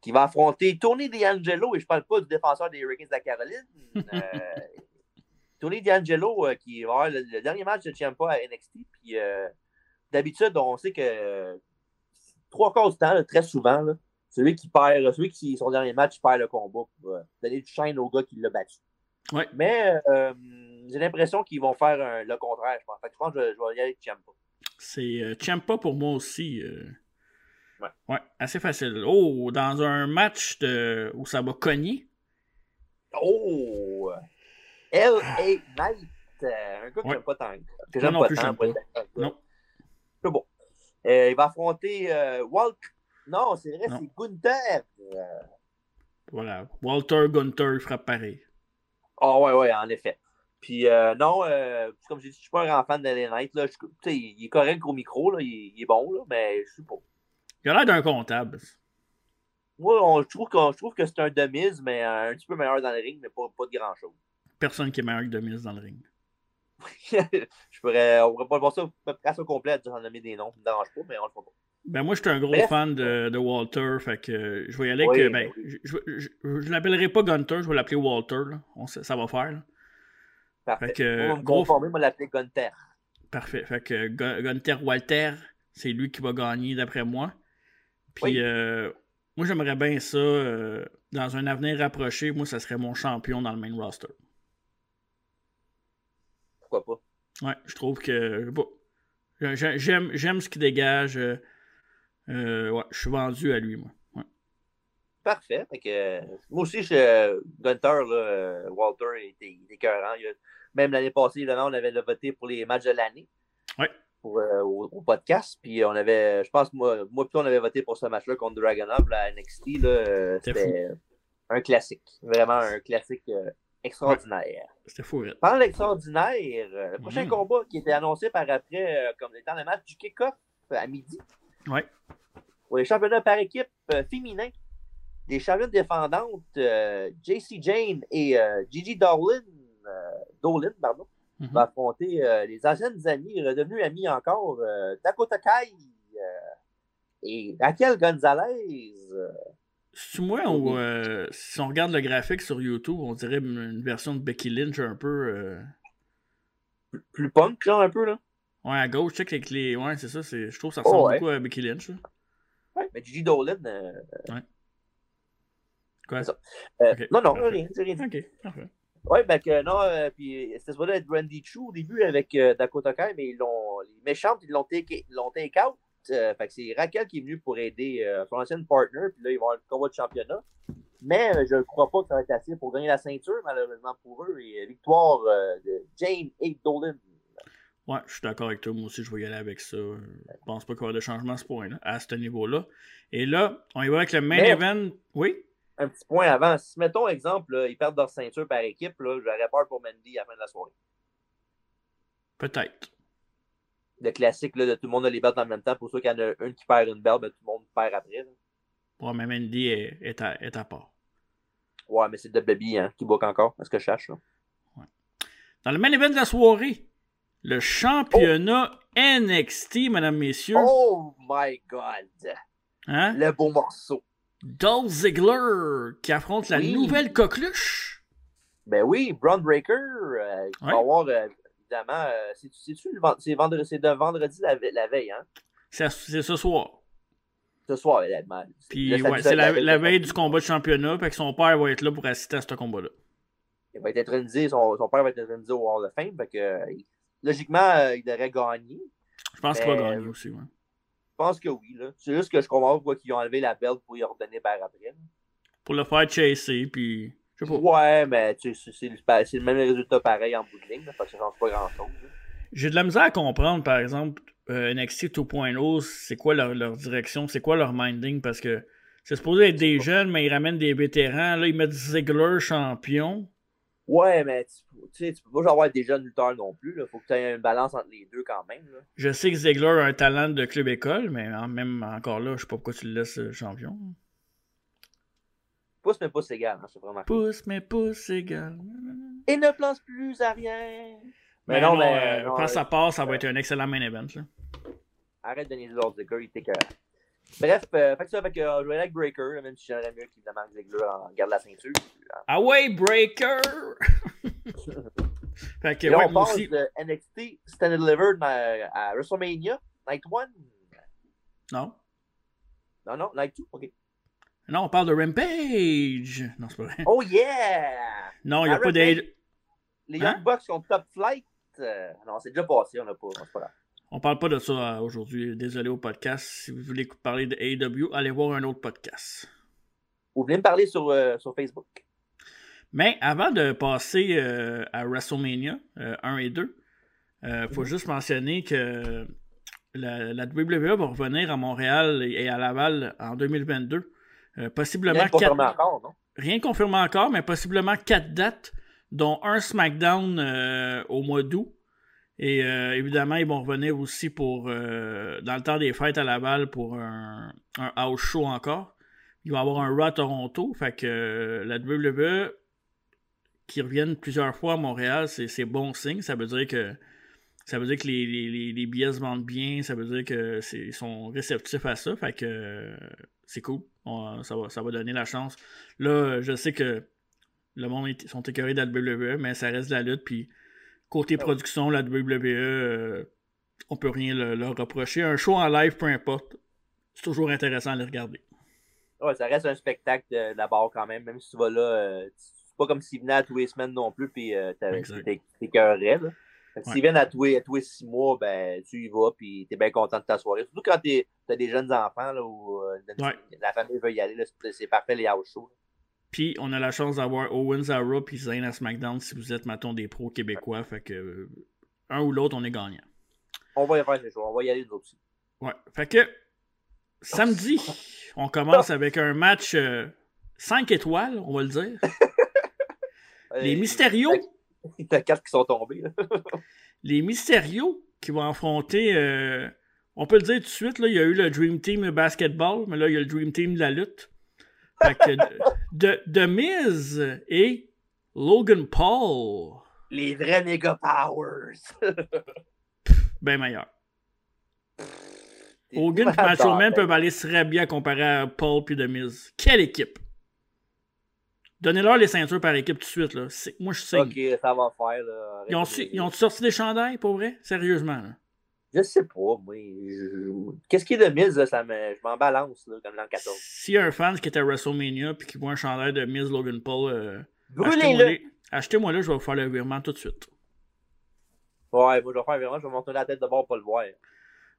Qui va affronter Tony D'Angelo, et je parle pas du défenseur des Hurricanes de la Caroline. [laughs] euh, Tony D'Angelo, euh, qui va avoir le, le, dernier match de Champa à NXT. Puis euh, d'habitude, on sait que trois quarts du temps, là, très souvent, là, celui qui perd, celui qui, son dernier match, perd le combat pour euh, donner du shine au gars qui l'a battu. Ouais. Mais euh, j'ai l'impression qu'ils vont faire un, le contraire, je pense. Fait que je pense que je, je vais y aller avec Ciampa. C'est euh, Champa pour moi aussi. euh. Ouais. ouais, assez facile. Oh, dans un match de... où ça va cogner. Oh! L.A. Knight. euh, un gars que Ouais. j'aime pas tant. Que j'aime non pas tant. d'accord. Non. C'est bon. Euh, il va affronter euh, Walt. Non, c'est vrai, c'est Gunther. Euh, Voilà. Walter Gunter il frappe pareil. Ah ouais, ouais, en effet. Puis euh, non, euh, comme j'ai dit, je suis pas un grand fan de. Knight. Là. Je- il est correct au micro, là. Il, il est bon, là, mais je suis pas. Il a l'air d'un comptable. Moi, on- je trouve, qu'on- je trouve que c'est un demise, mais un petit peu meilleur dans le ring, mais pas, pas de grand-chose. Personne qui est meilleur que Demise dans le ring. [laughs] je pourrais, on pourrait pas le voir ça presque au complet, sans nommer des noms, ça me dérange pas, mais on le fera pas. Ben moi, je suis un gros Bref. fan de, de Walter, fait que euh, je vais y aller Oui, avec... ben, oui. je, je, je, je l'appellerai pas Gunter, je vais l'appeler Walter. Là. On sait- ça va faire. là. Parfait. Fait que, me gros- conformer, moi, l'appeler Gunther. Parfait. Fait que Gun- Gunther Walter, c'est lui qui va gagner d'après moi. Puis Oui. euh, moi, j'aimerais bien ça. euh, dans un avenir rapproché, moi, ça serait mon champion dans le main roster. Pourquoi pas? Ouais, je trouve que. J'ai- J'aime, j'aime ce qu'il dégage. euh, euh, ouais, je suis vendu à lui, moi. Ouais. Parfait. Fait que, euh, moi aussi, je, Gunther, là, euh, Walter, était, il était écœurant. Il a- même l'année passée, évidemment, on avait le voté pour les matchs de l'année. Ouais. Pour, euh, au, au podcast. Puis on avait, je pense, moi, moi plutôt, on avait voté pour ce match-là contre Dragonov, la NXT. Là, euh, C'était un classique. Vraiment un classique euh, extraordinaire. C'était fou. Parlant d'extraordinaire, euh, le prochain Mhm. combat qui était annoncé par après euh, comme étant le match du kick-off euh, à midi Ouais. pour les championnats par équipe euh, féminin. Des championnes défendantes, euh, JC Jane et euh, Gigi Dolan, euh, Dolan pardon, Mhm. vont affronter les anciennes amies, redevenues amies encore, Dakota Kai et Raquel Gonzalez. C'est moi euh, si on regarde le graphique sur YouTube, on dirait une version de Becky Lynch un peu. euh, plus punk, genre, un peu, là. Ouais, à gauche, check avec les. Ouais, c'est ça. c'est- Je trouve que ça ressemble Oh, ouais. beaucoup à Becky Lynch. là. Ouais, mais Gigi Dolan. euh, Quoi? C'est ça. euh, non, non, parfait. rien, rien dit. Ok, parfait. Oui, ben que non, euh, puis c'était supposé être Randy Chou au début avec euh, Dakota Kai, mais ils l'ont, les méchantes, ils l'ont take, ils l'ont take out. Fait que c'est Raquel qui est venue pour aider son ancienne partner, puis là, ils vont avoir le combat de championnat. Mais je ne crois pas que ça va être assez pour gagner la ceinture, malheureusement pour eux. Et victoire de Jane et Dolan. Ouais, je suis d'accord avec toi. Moi aussi, je vais y aller avec ça. Je pense pas qu'il y aura de changement à ce point-là, à ce niveau-là. Et là, on y va avec le main Mais- event. Oui? Un petit point avant. Si, mettons, exemple, là, ils perdent leur ceinture par équipe, là, j'aurais peur pour Mandy à la fin de la soirée. Peut-être. Le classique là, de tout le monde a les belts en même temps. Pour ceux qu'il y en a une qui perd une belle, ben, tout le monde perd après. là. Ouais, mais Mandy est, est, à, est à part. Ouais, mais c'est de Baby hein, qui book encore, à ce que je cherche. là. Dans le main event de la soirée, le championnat NXT, mesdames, messieurs. Oh my god! Hein? Le beau morceau. Dolph Ziggler qui affronte la Oui. nouvelle coqueluche. Ben oui, Braun Breaker, euh, Ouais. va avoir, euh, évidemment, euh, c'est- c'est-tu vendredi, c'est de vendredi la, ve- la veille, hein? C'est ce soir. Ce soir, évidemment. Puis Le samedi, ouais, c'est la, veille la du combat de championnat. Fait que son père va être là pour assister à ce combat-là. Il va être intronisé, son, son père va être intronisé au Hall of Fame, fait que, euh, il- logiquement, euh, il devrait gagner. Je pense qu'il va Euh, gagner aussi. Ouais. Je pense que oui, là. C'est juste que je comprends pourquoi ils ont enlevé la belle pour y redonner par après. Pour le faire chasser. Puis. Je sais pas. Ouais, mais tu sais, c'est le même résultat pareil en bout de ligne, là, fait que ça change pas grand-chose. J'ai de la misère à comprendre, par exemple, euh, NXT 2.0, c'est quoi leur, leur direction, c'est quoi leur minding, parce que c'est supposé être des jeunes, mais ils ramènent des vétérans. Là, ils mettent Ziggler champion. Ouais, mais tu, tu sais, tu peux pas genre avoir des jeunes lutteurs non plus. Il faut que tu aies une balance entre les deux quand même. Là. Je sais que Ziggler a un talent de club école, mais en- même encore là, je sais pas pourquoi tu le laisses euh, champion. Pouce, mais pouce égal, hein, c'est vraiment. Pouce, mais pouce égal. Et ne place plus à rien. Mais, non, mais quand ça passe, ça va être un excellent main event. Là. Arrête de niaiser l'autre Ziggler, il était que. Bref, euh, fait que ça, fait que euh, je vais aller avec Breaker, même si j'aimerais mieux qu'évidemment Ziggler en garde la ceinture. Ah ouais, Breaker! [laughs] fait que, Et là, ouais, on moi passe aussi. de NXT Stand and Delivered à, à WrestleMania, Night 1. Non. Non, non, Night 2, ok. Non, on parle de Rampage. Non, c'est pas vrai. Oh yeah! Non, il n'y a à pas Rampage. d'aide. Les Hein? Young Bucks ont Top Flight. euh, non, c'est déjà passé, on n'a pas. C'est pas grave. On parle pas de ça aujourd'hui. Désolé au podcast. Si vous voulez parler de AEW, allez voir un autre podcast. Vous venez me parler sur, sur Facebook. Mais avant de passer à WrestleMania 1 et 2, il faut mhm. juste mentionner que la, la, WWE va revenir à Montréal et à Laval en 2022. Euh, possiblement Rien confirmé encore, non? Rien confirmé encore, mais possiblement quatre dates, dont un SmackDown euh, au mois d'août. Et euh, évidemment, ils vont revenir aussi pour dans le temps des fêtes à Laval pour un, house show encore. Ils vont avoir un Raw à Toronto. Fait que la WWE qui reviennent plusieurs fois à Montréal, c'est bon signe. Ça veut dire que ça veut dire que les, les, les, billets se vendent bien, ça veut dire qu'ils sont réceptifs à ça. Fait que c'est cool. ça, va, ça va donner la chance. Là, je sais que le monde est, sont écœurés de la WWE, mais ça reste de la lutte. Puis côté ah production, la WWE, euh, on peut rien leur reprocher. Un show en live, peu importe, c'est toujours intéressant à les regarder. Ouais, ça reste un spectacle de, la barre quand même, même si tu vas là. Euh, c'est pas comme s'ils venaient à tous les semaines non plus, puis euh, t'écœurais. S'ils viennent à tous, les, six mois, ben, tu y vas, puis tu es bien content de ta soirée. Surtout quand tu as des jeunes enfants, là, où euh, la famille veut y aller, c'est parfait les house shows. Puis on a la chance d'avoir Owens à Raw puis Zayn à SmackDown si vous êtes, mettons, des pros québécois. Fait que un ou l'autre, on est gagnant. On va y faire ces choses. On va y aller nous aussi. Ouais. Fait que samedi, on commence avec un match 5 euh, étoiles, on va le dire. [laughs] les Mystérios Il y a quatre qui sont tombés. [laughs] les Mystérios qui vont affronter. Euh, on peut le dire tout de suite, là, il y a eu le Dream Team Basketball, mais là, il y a le Dream Team de la lutte. Fait que de, de, Miz et Logan Paul. Les vrais Mega Powers. [laughs] ben meilleur. Hogan et Macho Man peuvent aller très bien comparé à Paul puis de Miz. Quelle équipe! Donnez-leur les ceintures par équipe tout de suite. Là. Moi, je sais. Ok, ça va faire. Là. Ils, ont, ils ont sorti des chandails, pour vrai? Sérieusement. Là. Je sais pas, moi. Qu'est-ce qui est de Miz, là, ça me... je m'en balance, là, comme l'an 14. S'il y a un fan qui est à WrestleMania et qui voit un chandail de Miz Logan Paul, euh, achetez-moi achetez-moi là, je vais vous faire le virement tout de suite. Ouais, moi je vais faire le virement, je vais monter la tête de bord pour le voir.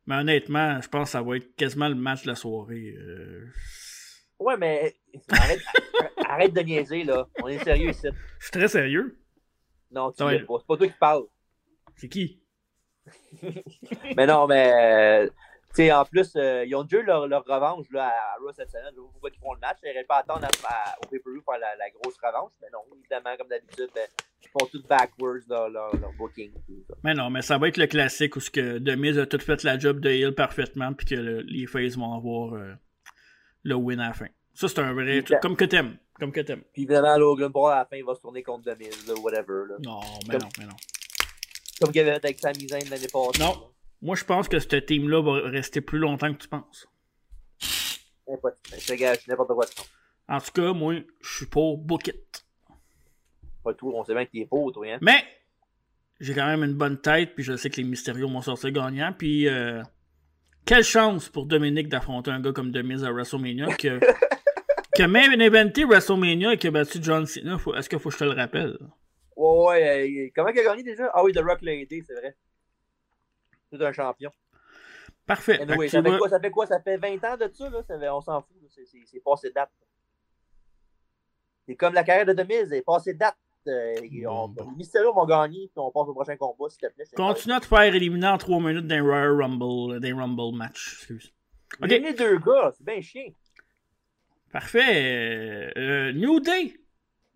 Mais honnêtement, je pense que ça va être quasiment le match de la soirée. Euh... Ouais, mais arrête, [laughs] arrête de niaiser, là. On est sérieux ici. Je suis très sérieux. Non, tu ouais. pas. C'est pas toi qui parles. C'est qui? Mais non, mais. Euh, tu sais, en plus, euh, ils ont déjà eu leur, leur revanche là, à Raw cette semaine. Je font le match. Ils n'auraient pas attendre au pay-per-view pour la, la, grosse revanche. Mais non, évidemment, comme d'habitude, ben, ils font tout backwards dans leur, leur, booking. Mais non, mais ça va être le classique où ce que Demise a tout fait la job de Hill parfaitement puis que les Faces vont avoir. Euh, le win à la fin. Ça, c'est un vrai truc. Comme que t'aimes. Comme que t'aimes. Puis évidemment, Logan Paul, à la fin, il va se tourner contre Demise, ou whatever. Là. Non, mais non, mais non. Comme qu'il y avait avec Sami Zayn l'année passée. Non. Moi, je pense que ce team-là va rester plus longtemps que tu penses. Je gage n'importe quoi. En tout cas, moi, je suis pour Bucket. Pas tout, on sait bien que t'es pour, toi, hein. Mais, j'ai quand même une bonne tête, puis je sais que les Mystérieux vont sortir gagnants, puis euh, quelle chance pour Dominique d'affronter un gars comme Demise à WrestleMania [laughs] que, que même inventé WrestleMania et qui a battu John Cena. Est-ce qu'il faut que je te le rappelle? Ouais, ouais. Comment il a gagné déjà? Ah oui, The Rock l'a aidé, c'est vrai. C'est un champion. Parfait. ça, fait quoi, ça fait quoi? Ça fait 20 ans de ça, là? on s'en fout. C'est passé date. C'est comme la carrière de Demise, c'est passé date. Euh, on, bon. Les vont gagner, puis on passe au prochain combat, s'il te plaît. Continue à te faire éliminer en 3 minutes d'un Royal Rumble, d'un Rumble match. Excuse. Deux gars, c'est bien chiant. Parfait. Euh, New Day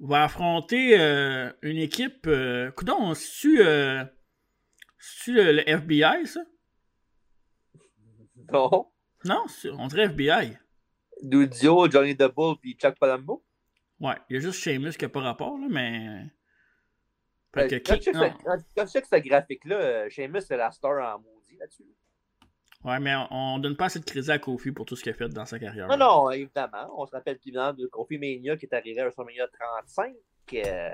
va affronter euh, une équipe. Euh, coudon, c'est-tu euh, le, le FBI, ça? Non. Non, on dirait FBI. Dudio, Johnny Double puis Chuck Palumbo. Ouais, il y a juste Sheamus qui n'a pas rapport, là, mais. Fait que, quand, tu sais que ce graphique-là, euh, Sheamus, c'est la star en maudit là-dessus. Ouais, mais on, ne donne pas assez de crédit à Kofi pour tout ce qu'il a fait dans sa carrière. Non, non, évidemment. On se rappelle évidemment de Kofi Mania qui est arrivé à WrestleMania 35. Euh...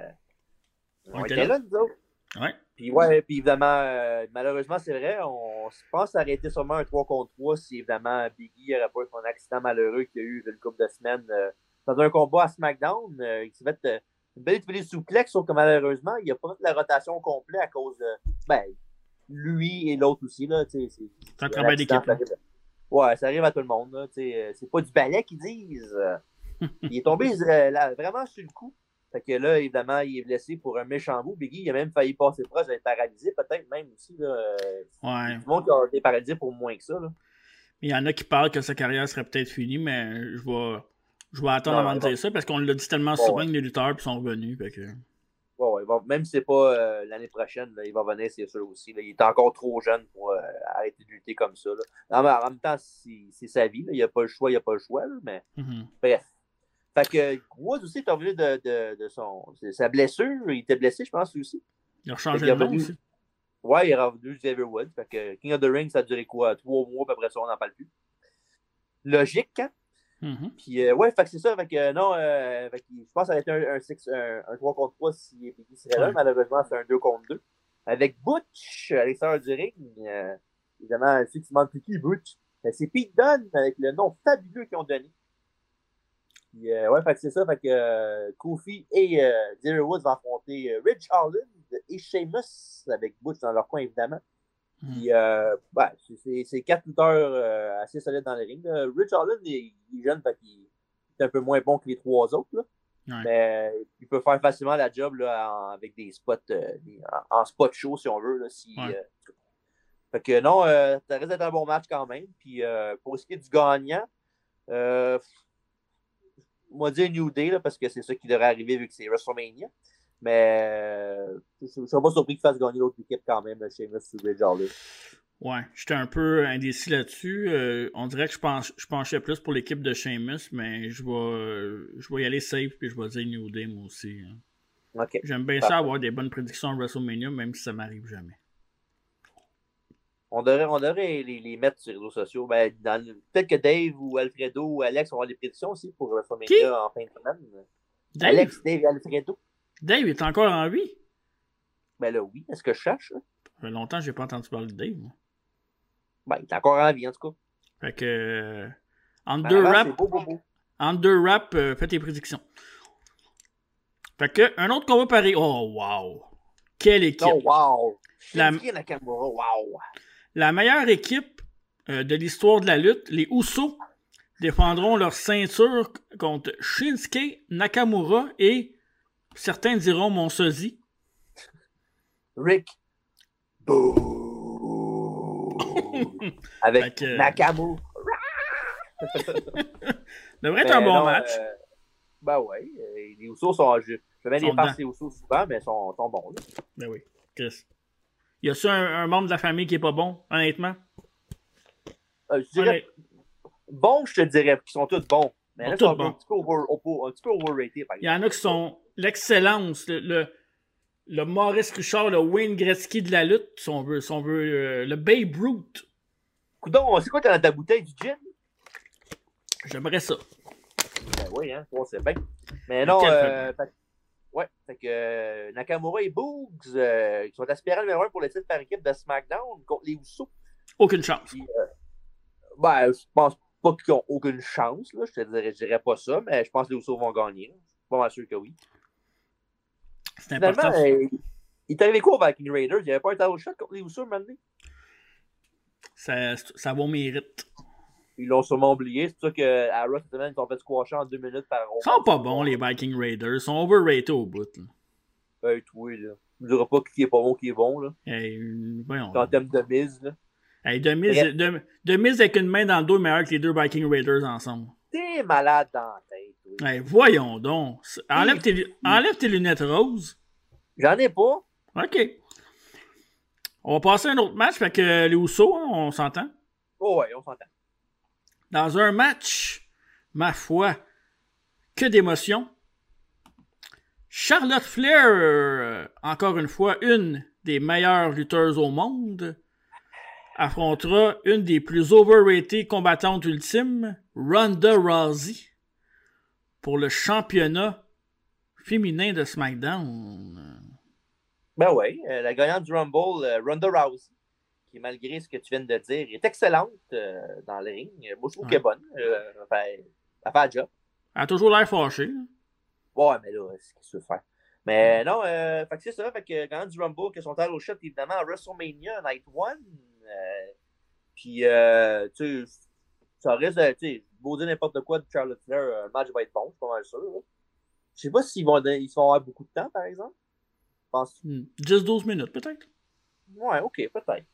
On, était là, nous autres. Ouais. Puis, ouais, puis évidemment, euh, malheureusement, c'est vrai, on se pense arrêter seulement un 3 contre 3 si évidemment Biggie n'aurait pas eu son accident malheureux qu'il y a eu une couple de semaines. Euh, dans un combat à SmackDown, euh, il s'est fait une belle utilisation souplex, sauf que malheureusement, il n'y a pas fait la rotation complète à cause de. Ben, lui et l'autre aussi. Là, c'est, un travail d'équipe. Ouais, ça arrive à tout le monde. Là, c'est pas du ballet qu'ils disent. [laughs] il est tombé vraiment sur le coup. Fait que là, évidemment, il est blessé pour un méchant bout. Biggie, il a même failli passer proche d'être paralysé, peut-être même aussi. Là. Ouais. Tout le monde a été paralysé pour moins que ça. Là. Il y en a qui parlent que sa carrière serait peut-être finie, mais je vais, je vais attendre avant de dire ça parce qu'on l'a dit tellement souvent que les lutteurs sont revenus. Fait même si c'est pas euh, l'année prochaine, il va venir, c'est sûr aussi. Il est encore trop jeune pour euh, arrêter de lutter comme ça. en même temps, c'est sa vie. Il n'y a pas le choix, il n'y a pas le choix. mais mm-hmm. bref. Fait que Woods aussi est revenu de, de, de, son, sa blessure. Il était blessé, je pense, aussi. Il a changé de nom aussi. Ouais, il est revenu Xavier Woods. Fait que King of the Ring, ça a duré quoi? Trois mois, puis après ça, on n'en parle plus. Logique, hein? Mm-hmm. Puis, euh, ouais, fait que c'est ça. Fait que, non, euh, fait que, je pense que ça va être un, un, un, 3 contre 3 si Piggy serait là. Malheureusement, c'est un 2 contre 2. Avec Butch à l'extérieur du ring. Euh, évidemment, ceux qui se demandent qui Butch, ben, c'est Pete Dunne avec le nom fabuleux qu'ils ont donné. Puis, euh, ouais, fait que c'est ça. Fait que euh, Kofi et euh, Woods vont affronter euh, Rich Holland et Sheamus avec Butch dans leur coin, évidemment. Hmm. Puis, euh, ben, c'est quatre lutteurs euh, assez solides dans le ring. Rich Holland, il, il, est jeune, fait qu'il est un peu moins bon que les trois autres. Là. Ouais. Mais il peut faire facilement la job là, en, avec des spots, des, en, en, spot show, si on veut. Là, si, ouais. fait que non, ça risque d'être un bon match quand même. Puis, pour ce qui est du gagnant, on va dire New Day, là, parce que c'est ça qui devrait arriver vu que c'est WrestleMania. Mais euh, je ne serais pas surpris qu'il fasse gagner l'autre équipe quand même, Sheamus ou Ridge Holland. Ouais, j'étais un peu indécis là-dessus. Euh, on dirait que je, pense, je penchais plus pour l'équipe de Sheamus, mais je vais, je vais y aller safe puis je vais dire New Day moi aussi. Hein. Okay. J'aime bien ça avoir des bonnes prédictions à WrestleMania, même si ça m'arrive jamais. On devrait, on devrait les, les, mettre sur les réseaux sociaux. Ben, Peut-être que Dave ou Alfredo ou Alex vont avoir des prédictions aussi pour WrestleMania en fin de semaine. Dave? Alex, Dave et Alfredo. Dave est encore en vie? Ben là, oui. Est-ce que je cherche? Là? Ça fait longtemps que je n'ai pas entendu parler de Dave. Moi. Ben, il est encore en vie, en tout cas. Fait que. Euh, en deux rap. En deux euh, fais tes prédictions. Fait que, un autre combat pareil. Oh, wow! Quelle équipe! Oh, wow! La... Wow! La meilleure équipe euh, de l'histoire de la lutte, les Usos, défendront leur ceinture contre Shinsuke Nakamura et certains diront mon sosie. Rick. [laughs] Avec que... Nakamura. [laughs] devrait être un bon non, match. Euh, ben ouais. Les Usos sont. Je, je mets des passes les Usos souvent, mais ils sont, sont bons. Là. Ben oui. Chris. Y a-tu un, un, membre de la famille qui est pas bon, honnêtement? Euh, je dirais. Honnêtement. Bon, je te dirais qu'ils sont tous bons. Mais là, ils sont un, petit peu over, un petit peu overrated, par exemple. Il y en a qui sont l'excellence, le, le, le, Maurice Richard, le Wayne Gretzky de la lutte, si on veut, si on veut euh, le Babe Ruth. Coudon, c'est quoi dans ta bouteille du gin? J'aimerais ça. Ben oui, hein, on sait bien. Mais non, euh, fait, ouais, fait que euh, Nakamura et Boogs, euh, qui sont aspirants numéro 1 pour le titre par équipe de SmackDown contre les Usos. Aucune chance. Puis, euh, ben, je pense pas qu'ils ont aucune chance, là. Je te dirais, je dirais pas ça, mais je pense que les Usos vont gagner. Je suis pas mal sûr que oui. C'est important. Euh, il est arrivé quoi au Viking Raiders? Il n'y avait pas un title shot contre les Usos maintenant? Ça, ça vaut mérite. Ils l'ont sûrement oublié. C'est pour ça qu'à Raw cette semaine, ils ont fait squasher en deux minutes par Ils sont pas bons, les Viking Raiders. Ils sont overrated au bout. Là. Ben, oui, là. Je ne dirais pas qui est pas bon, qui est bon, là. Hey, voyons. En termes de mise, là. Hey, de, mise, de, de, mise avec une main dans le dos est meilleur que les deux Viking Raiders ensemble. T'es malade dans la tête, oui. Hey, voyons donc. Enlève tes, enlève tes lunettes roses. J'en ai pas. OK. On va passer à un autre match, fait que les Housseaux, hein, on s'entend? Oh ouais, on s'entend. Dans un match, ma foi, que d'émotion. Charlotte Flair, euh, encore une fois, une des meilleures lutteuses au monde, affrontera une des plus overrated combattantes ultimes, Ronda Rousey, pour le championnat féminin de SmackDown. Ben oui, euh, la gagnante du Rumble, euh, Ronda Rousey, qui, malgré ce que tu viens de dire, est excellente euh, dans le ring. Moi, je trouve ouais. qu'elle est bonne. Enfin, elle fait job. Elle a toujours l'air fâchée. Ouais, mais là, c'est ce qu'il se fait. Mais non, euh, fait que c'est ça. Fait que quand du Rumble, que allés au shot, évidemment, à WrestleMania Night 1. Euh, puis, euh, tu sais, ça risque de, tu sais, beau dire n'importe quoi de Charlotte Flair, le match va être bon, je suis pas mal sûr. Là. Je sais pas s'ils vont, ils vont avoir beaucoup de temps, par exemple. Pense... 10-12 hmm. minutes, peut-être. Ouais, ok, peut-être.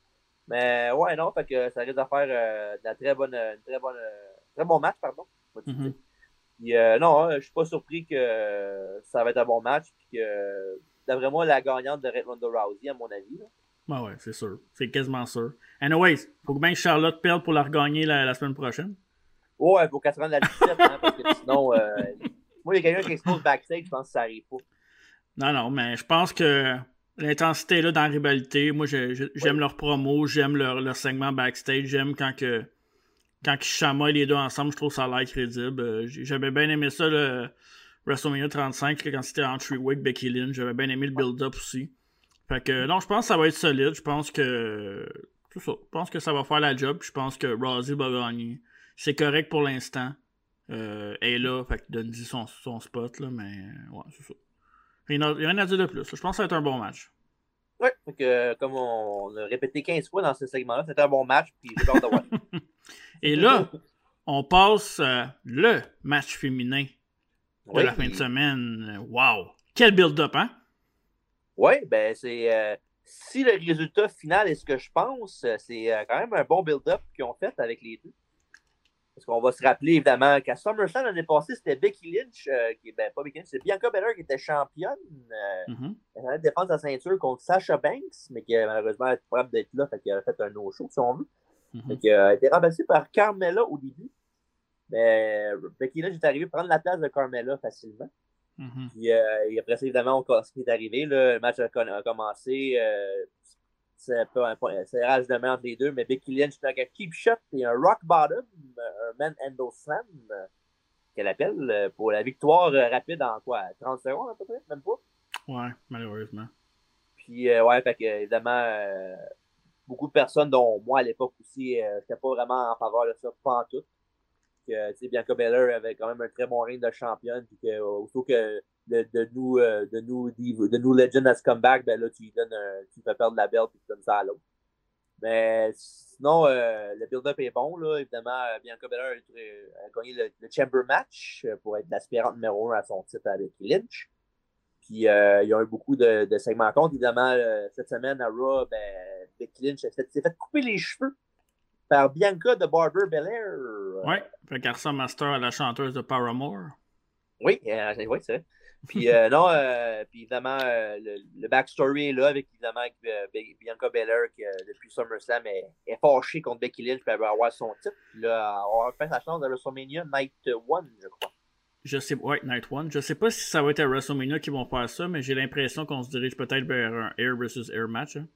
Mais ouais, non, fait que ça risque de faire euh, de la très bonne, une très bonne, très bon match, pardon. Mm -hmm. non, hein, je suis pas surpris que ça va être un bon match. Puis que, d'après moi, la gagnante de Ronda Rousey, à mon avis. Là. Ouais, ouais, c'est sûr. C'est quasiment sûr. Anyways, faut que bien Charlotte perde pour la regagner la, la semaine prochaine. Ouais, il faut qu'elle se rende la 17, hein, parce que sinon, euh, moi, il y a quelqu'un qui expose backstage, je pense que ça arrive pas. Non, non, mais je pense que l'intensité là dans la rivalité. Moi, j'aime leur promo, j'aime leur, leur, segment backstage, j'aime quand que quand ils chamaillent les deux ensemble, je trouve ça a l'air crédible. Euh, j'avais bien aimé ça, le WrestleMania 35, quand c'était en Wick, Becky Lynch. J'avais bien aimé le build-up aussi. Fait que, non, je pense que ça va être solide. Je pense que. Tout ça. Je pense que ça va faire la job. Je pense que Rosie va gagner. C'est correct pour l'instant. Euh, elle est là, fait que donne son, son spot, là, mais ouais, c'est ça. Il n'y a, rien à dire de plus. Je pense que ça va être un bon match. Oui, que, comme on, a répété 15 fois dans ce segment-là, c'était un bon match, puis de [laughs] Et là, on passe euh, le match féminin de la fin de semaine. Wow! Quel build-up, hein? Oui, ben c'est. Euh, si le résultat final est ce que je pense, c'est euh, quand même un bon build-up qu'ils ont fait avec les deux. Parce qu'on va se rappeler évidemment qu'à SummerSlam l'année passée, c'était Becky Lynch, euh, qui ben pas Becky Lynch, c'est Bianca Belair qui était championne. Euh, mm-hmm. Elle allait défendre sa ceinture contre Sasha Banks, mais qui malheureusement était capable d'être là, fait qu'elle a fait un no-show si on veut. Mm-hmm. Fait qu'elle a été remplacée par Carmella au début. Mais Becky Lynch est arrivée prendre la place de Carmella facilement. Mm-hmm. Puis euh, après ça, évidemment, on, ce qui est arrivé, là, le match a, a commencé. Euh, c'est un serrage de main entre les deux, mais Becky Lynch a un keep shot et un rock bottom, un man handle slam, qu'elle appelle, pour la victoire euh, rapide en quoi 30 secondes à peu près, même pas? Ouais, malheureusement. Puis, ouais, fait que, évidemment, beaucoup de personnes, dont moi à l'époque aussi, j'étais pas vraiment en faveur de ça, pas en tout que Bianca Belair avait quand même un très bon règne de championne, puis que aussitôt que de, de nous euh, de nous de nous Legend as comeback, ben là tu lui donnes tu fais perdre la belle puis tu donnes ça à l'autre. Mais sinon, euh, le build-up est bon, là. Évidemment, Bianca Belair a, gagné le, Chamber Match euh, pour être l'aspirante numéro 1 à son titre avec Lynch. Puis euh, il y a eu beaucoup de, de segments contre. Évidemment, cette semaine à Raw, ben, Lynch s'est fait, fait, couper les cheveux par Bianca de Barber Belair. Oui, fait qu'elle ressemble Master à la chanteuse de Paramore. Oui, euh, oui c'est vrai. Puis euh, [laughs] non, euh, puis évidemment, le, backstory est là avec évidemment Bianca Belair qui depuis SummerSlam est, est fâchée contre Becky Lynch pour avoir son titre. Puis là, on va faire sa chance à WrestleMania Night 1, je crois. Je sais, ouais, Night 1. Je sais pas si ça va être à WrestleMania qu'ils vont faire ça, mais j'ai l'impression qu'on se dirige peut-être vers un Air versus Air match. Hein.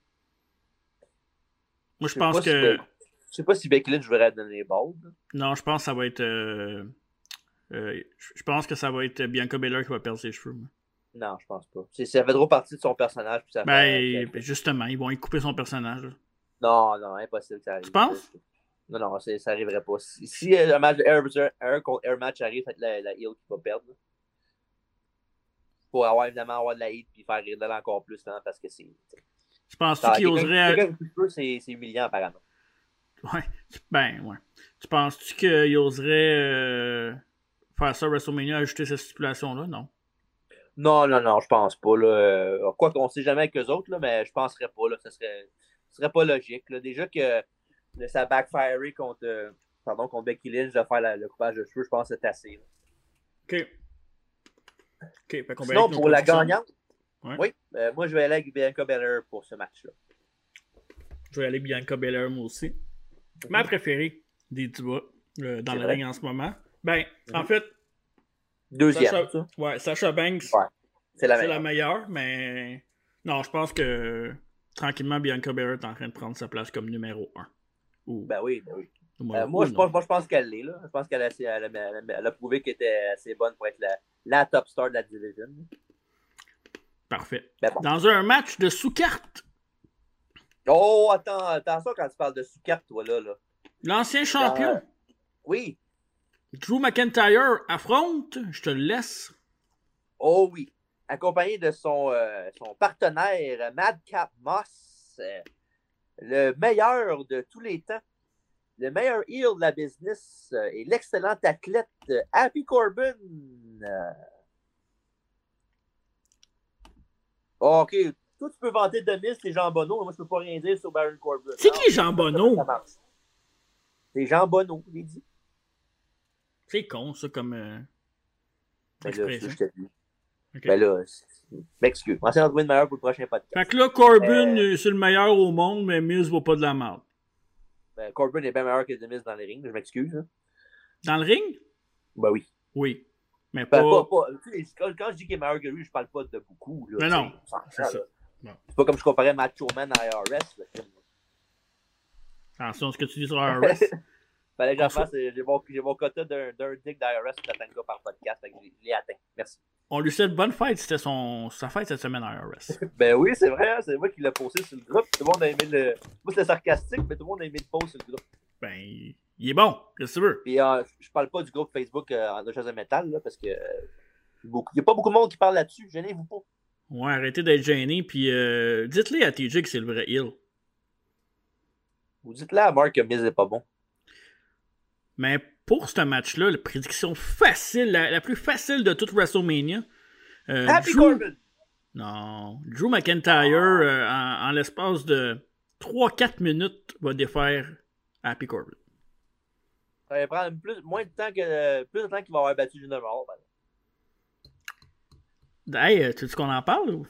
Moi, je, pense que. Je sais pas si Becky Lynch voudrait donner les balles. Non, je pense que ça va être. Euh, euh, je pense que ça va être Bianca Belair qui va perdre ses cheveux. Non, je pense pas. Ça fait trop partie de son personnage. Puis ça ben, ben, justement, ils vont y couper son personnage. Non, non, impossible que ça arrive. Tu penses? Non, non, ça arriverait pas. Si, si un match de Air, Air contre Air match arrive, c'est la, la heel qui va perdre. Pour avoir évidemment avoir de la hit puis faire rire d'elle encore plus, hein, parce que c'est. Je pense qu'il oserait. C'est humiliant apparemment. Ouais. Ben, ouais. Tu penses-tu qu'il oserait euh, faire ça à WrestleMania, ajouter cette stipulation-là? Non. Non, non, non, je pense pas. Là. Euh, quoi qu'on sait jamais avec eux autres, là, mais je penserais pas. Là, ça serait, serait pas logique. Là. Déjà que ça backfire contre, euh, pardon, contre Becky Lynch de faire le coupage de cheveux, je pense que c'est assez. OK. OK. Sinon, pour la gagnante, oui, moi je vais aller avec Bianca Belair pour ce match-là. Je vais aller Bianca Belair moi aussi. Ma préférée des Dubois euh, dans le ring en ce moment. Ben, en fait. Deuxième. Sacha, ouais, Sacha Banks. c'est la, meilleure, mais. Non, je pense que tranquillement, Bianca Belair est en train de prendre sa place comme numéro 1. Ben oui, ben oui. Euh, moi, je pense, moi, je pense qu'elle l'est. Je pense qu'elle a, elle a, prouvé qu'elle était assez bonne pour être la, la, top star de la division. Parfait. Ben dans un match de sous-carte, Oh, attends, attention quand tu parles de sous-carte, toi, là. là. L'ancien champion. Oui. Drew McIntyre affronte, je te le laisse. Oh oui. accompagné de son, son partenaire Madcap Moss, le meilleur de tous les temps, le meilleur heel de la business et l'excellent athlète Happy Corbin. OK, toi, tu peux vanter Demis, c'est Jean Bonneau, mais moi, je peux pas rien dire sur Baron Corbin. C'est qui Jean Bonneau? C'est Jean Bonneau, il dit. C'est con, ça, comme. Euh, ben là, je t'ai dit. Ben là, m'excuse. On va essayer d'en trouver une meilleure pour le prochain podcast. Fait que là, Corbin, euh... c'est le meilleur au monde, mais Miz vaut pas de la merde. Ben, Corbin est bien meilleur que Demis dans les rings, je m'excuse. Hein. Dans le ring? Ben oui. Oui. Mais ben, pas... pas, pas quand, je dis qu'il est meilleur que lui, je parle pas de beaucoup. Là, mais non. C'est ça. C'est pas comme je comparais Macho Man à IRS. Attention à ce que tu dis sur IRS. [laughs] Fallait que j'en fasse. J'ai mon, mon, quota d'un dick d'IRS sur Tatanka par podcast. je l'ai atteint. Merci. On lui souhaite bonne fête. C'était son... sa fête cette semaine à IRS. [laughs] ben oui, c'est vrai. Hein, c'est moi qui l'ai posté sur le groupe. Tout le monde a aimé le. Moi, c'était sarcastique, mais tout le monde a aimé le post sur le groupe. Ben, il est bon. Qu'est-ce que tu veux? Puis, euh, je parle pas du groupe Facebook euh, en de métal, là, parce que. Euh, il n'y a pas beaucoup de monde qui parle là-dessus. Gênez-vous pas. Ouais, arrêtez d'être gêné, puis euh, dites-le à TJ que c'est le vrai heal. Vous dites-le à Mark que Miz est pas bon. Mais pour ce match-là, la prédiction facile, la, plus facile de toute WrestleMania. Euh, Happy Drew... Corbin! Non. Drew McIntyre, euh, en, l'espace de 3-4 minutes, va défaire Happy Corbin. Ça va prendre plus, moins de temps que plus de temps qu'il va avoir battu Jinder Mahal. Hey, euh, tu veux qu'on en parle ou?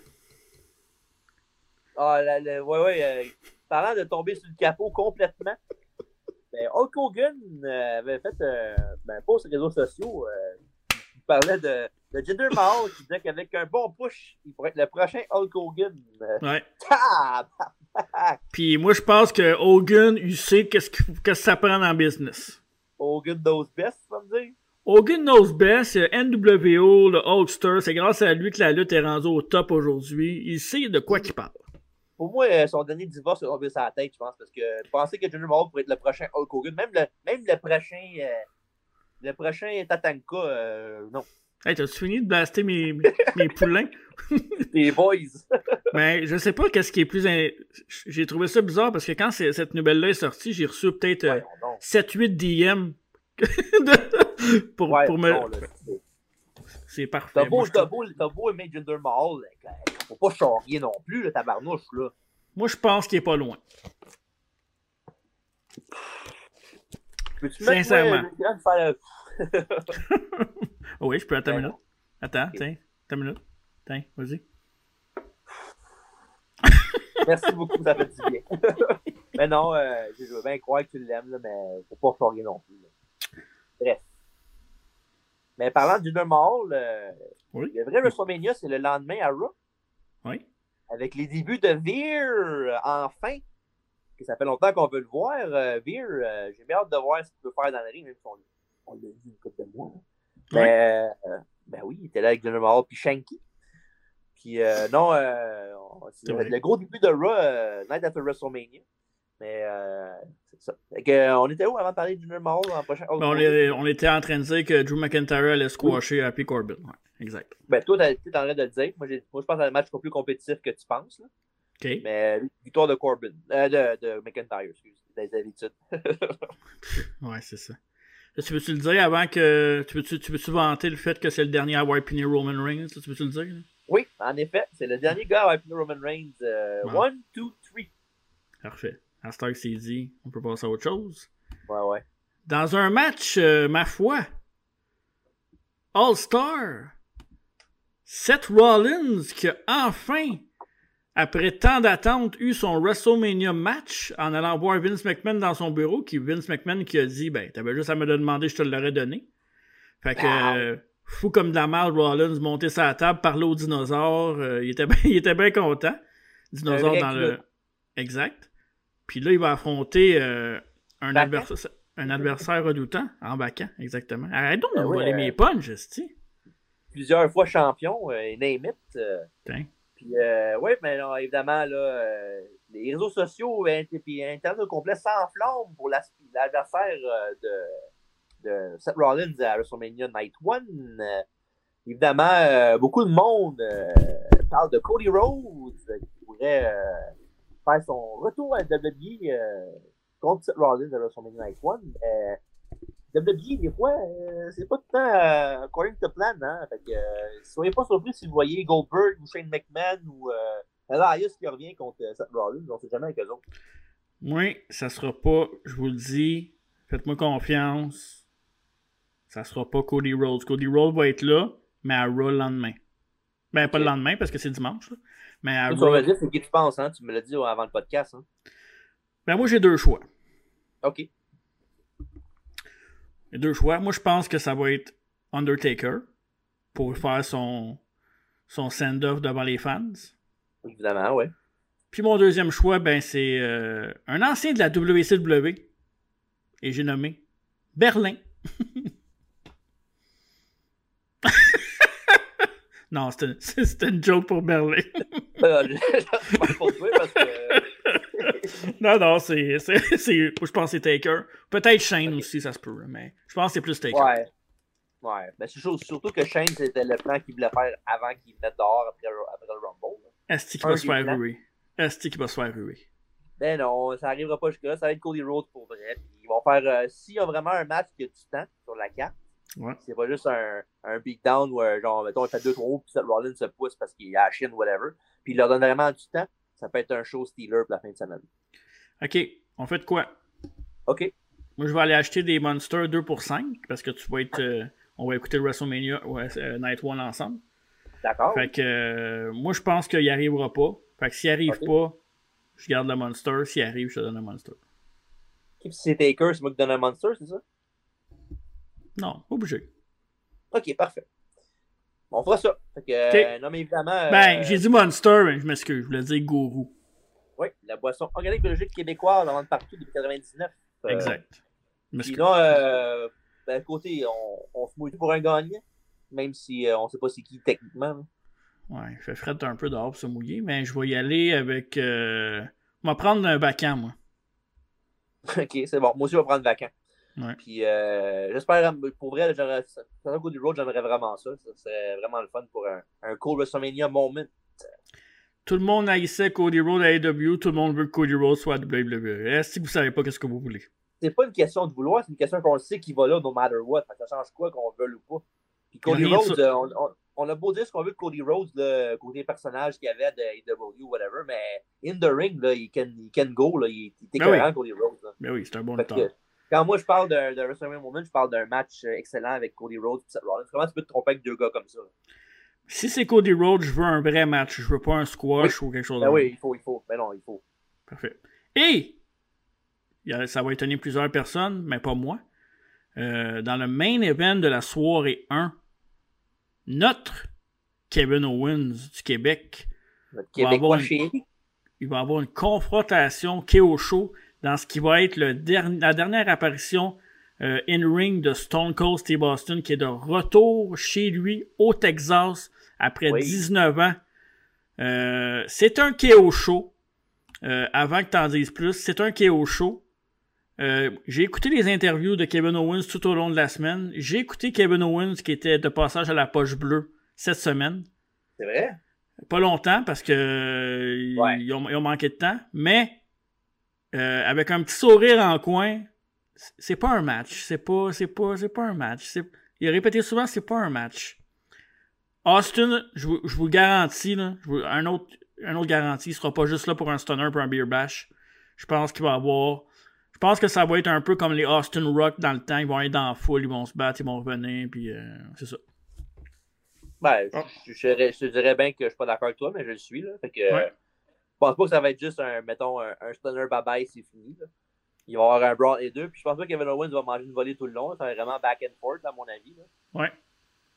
Ah, ouais, ouais. Euh, parlant de tomber sur le capot complètement, ben, Hulk Hogan euh, avait fait euh, ben, pas sur les réseaux sociaux. il parlait de, de Jinder Mahal qui disait qu'avec un bon push, il pourrait être le prochain Hulk Hogan. ouais. [laughs] Puis moi, je pense que Hogan, il sait qu'est-ce que ça prend dans le business. Hogan knows best, vas me dire? Hogan knows best, NWO, le Hulkster, c'est grâce à lui que la lutte est rendue au top aujourd'hui. Il sait de quoi il parle. Pour moi, euh, son dernier divorce a tombé la tête, je pense, parce que penser que Johnny Mahal pourrait être le prochain Hulk Hogan, même le, même le prochain, euh, le prochain Tatanka, euh, non. Hey, t'as-tu fini de blaster mes, mes poulains? [laughs] Les boys! Mais [laughs] je sais pas qu'est-ce qui est plus. J'ai trouvé ça bizarre parce que quand cette nouvelle-là est sortie, j'ai reçu peut-être 7-8 DM [laughs] pour, ouais, pour me. C'est parfait. T'as beau, t'as beau, beau aimer Jinder Mahal, faut pas charrier non plus, le tabarnouche, là. Moi, je pense qu'il est pas loin. Peux-tu Sincèrement. Faire... [laughs] oui, je peux. Attends une minute. Attends, tiens. Attends une minute. Tiens, vas-y. Merci beaucoup, ça fait du bien. [laughs] mais non, euh, je veux bien croire que tu l'aimes, mais faut pas charrier non plus. Là. Bref. Mais parlant du Mahal, euh, le vrai WrestleMania, c'est le lendemain à Raw. Oui. Avec les débuts de Veer, euh, enfin. Que ça fait longtemps qu'on veut le voir. Euh, Veer, euh, j'ai bien hâte de voir ce qu'il peut faire dans le ring, même si on, l'a vu une couple de mois. Mais, ben oui, il était là avec Jinder Mahal puis Shanky. Puis non, c'est le gros début de Raw, Night After WrestleMania. Mais euh, c'est ça. Euh, on était où avant de parler du Mahal en prochain ben, on, on, était en train de dire que Drew McIntyre allait squasher Happy Corbin. Ouais, exact. Ben, toi, tu en train de le dire. Moi, moi, je pense que c'est un match plus compétitif que tu penses. Là. Mais victoire de Corbin. Euh, de, de McIntyre, excuse. Des habitudes. [laughs] ouais, c'est ça. Tu veux-tu le dire avant que. Tu veux-tu tu veux vanter le fait que c'est le dernier à avoir Roman Reigns? Tu veux-tu le dire? Oui, en effet. C'est le dernier gars à avoir Roman Reigns. Euh, one, two, three. Parfait. À Stark s'est dit, on peut passer à autre chose. Ouais, ouais. Dans un match, euh, ma foi, All-Star, Seth Rollins qui a enfin, après tant d'attente, eu son WrestleMania match en allant voir Vince McMahon dans son bureau, qui Vince McMahon qui a dit, ben, t'avais juste à me demander, je te l'aurais donné. Fait que, euh, fou comme de la malle, Rollins monter sa table, parler aux dinosaures, euh, il, était [laughs] bien, il était bien content. Dinosaure dans le... Exact. Puis là, il va affronter euh, un, adversaire, un adversaire redoutant en vacant, exactement. Arrête donc de ben voler euh, mes punches, Plusieurs fois champion, euh, name it. Puis, oui, mais non, évidemment, là, les réseaux sociaux et Internet au complet s'enflamment pour l'adversaire de, de Seth Rollins à WrestleMania Night 1. évidemment, beaucoup de monde parle de Cody Rhodes qui pourrait faire son retour à WWE contre Seth Rollins à WrestleMania Night 1. Mais WWE, des fois, c'est pas tout le temps according to plan. Hein? Fait que, soyez pas surpris si vous voyez Goldberg ou Shane McMahon ou Elias qui revient contre Seth Rollins. On sait jamais avec eux autres. Oui, ça sera pas, je vous le dis, faites-moi confiance. Ça sera pas Cody Rhodes. Cody Rhodes va être là, mais à Raw le lendemain. Ben, pas le lendemain parce que c'est dimanche. Mais à Raw. Tu c'est qui tu penses, hein? Tu me l'as dit avant le podcast. Hein? Ben, moi, j'ai deux choix. OK. J'ai deux choix. Moi, je pense que ça va être Undertaker pour faire son, son send-off devant les fans. Évidemment, ouais. Puis mon deuxième choix, ben, c'est euh, un ancien de la WCW. Et j'ai nommé Berlin. [laughs] non, c'était [laughs] une joke pour Berlin. [laughs] [laughs] non, non, c'est. Je pense que c'est Taker. Peut-être Shane aussi, ça se peut, mais je pense que c'est plus Taker. Ouais. Ouais. Mais c'est surtout que Shane, c'était le plan qu'il voulait faire avant qu'il mette dehors après, après le Rumble. Est-ce qu'il va se faire ruer? Est-ce qu'il va se faire ruer? Ben non, ça n'arrivera pas jusque-là. Ça va être Cody Rhodes pour vrai. Puis ils vont faire. Euh, s'il y a vraiment un match qui a du temps sur la carte, ouais. c'est pas juste un, un beatdown où, euh, genre, mettons, il fait deux trous, puis Seth Rollins se pousse parce qu'il est à la Chine, whatever. Puis il leur donne vraiment du temps. Ça peut être un show stealer pour la fin de semaine. Ok, on fait de quoi? Ok. Moi, je vais aller acheter des Monsters 2 pour 5 parce que tu vas être. Euh, on va écouter le WrestleMania Night One ensemble. D'accord. Fait que moi, je pense qu'il n'y arrivera pas. Fait que s'il arrive pas, je garde le Monster. S'il arrive, je te donne un Monster. si c'est Taker, c'est moi qui donne un Monster, c'est ça? Non, obligé. Ok, parfait. On fera ça. Fait que, euh, non, mais évidemment. Ben, euh, j'ai dit Monster, mais je m'excuse. Je voulais dire Gourou. Oui, la boisson organique biologique québécoise, on vend partout depuis 99. Euh, exact. Sinon, euh, ben, côté, on, on se mouille pour un gagnant, même si on ne sait pas c'est qui techniquement. Ouais, il fait fret un peu dehors pour se mouiller, mais je vais y aller avec. Euh... Je vais prendre un vacan, moi. [laughs] ok, c'est bon. Moi aussi, je vais prendre vacan. Ouais. Puis, euh, j'espère, pour vrai, du road, j'aimerais vraiment ça. Ça serait vraiment le fun pour un, un cool WrestleMania moment. Tout le monde haïssait Cody Rhodes à AEW, tout le monde veut que Cody Rhodes soit à WWE. Que vous savez pas qu'est-ce que vous voulez? C'est pas une question de vouloir, c'est une question qu'on sait qu'il va là, no matter what. Ça change quoi qu'on veut ou pas. Puis Cody Rhodes, euh, on, on, on a beau dire ce qu'on veut de Cody Rhodes, le côté personnage qu'il y avait de AEW, whatever, mais in the ring, là, il, can, il can go, là, il, il est ben oui. Cody Rhodes. Là. Mais ben oui, c'est un bon temps. Quand moi je parle d'un WrestleMania Moment, je parle d'un match euh, excellent avec Cody Rhodes et Seth Rollins. Comment tu peux te tromper avec deux gars comme ça? Si c'est Cody Rhodes, je veux un vrai match. Je veux pas un squash ou quelque chose ben oui, il faut, il faut. Mais non, il faut. Parfait. Et, ça va étonner plusieurs personnes, mais pas moi. Euh, dans le main event de la soirée 1, notre Kevin Owens du Québec va avoir une, il va avoir une confrontation KO Show dans ce qui va être le la dernière apparition euh, in-ring de Stone Cold Steve Austin qui est de retour chez lui au Texas après 19 ans. Euh, c'est un KO Show. Euh, avant que tu en dises plus, c'est un KO Show. j'ai écouté les interviews de Kevin Owens tout au long de la semaine. J'ai écouté Kevin Owens qui était de passage à la poche bleue cette semaine. C'est vrai? Pas longtemps parce que ils, ont, manqué de temps, mais euh, avec un petit sourire en coin, c'est pas un match. C'est pas, c'est pas, c'est pas un match. Il a répété souvent, c'est pas un match. Austin, je vous, je vous garantis, là, un autre, un autre garantie, il sera pas juste là pour un stunner pour un beer bash. Je pense qu'il va avoir je pense que ça va être un peu comme les Austin Rock dans le temps. Ils vont être dans la foule, ils vont se battre, ils vont revenir, puis euh, c'est ça. Ben, ah. je, te dirais bien que je suis pas d'accord avec toi, mais je le suis. Là. Fait que, je pense pas que ça va être juste un, mettons, un, stunner bye-bye, c'est fini. Là. Il va y avoir un brawl et deux. Puis je pense pas que Kevin Owens va manger une volée tout le long. Ça va être vraiment back and forth, à mon avis. Là. Ouais.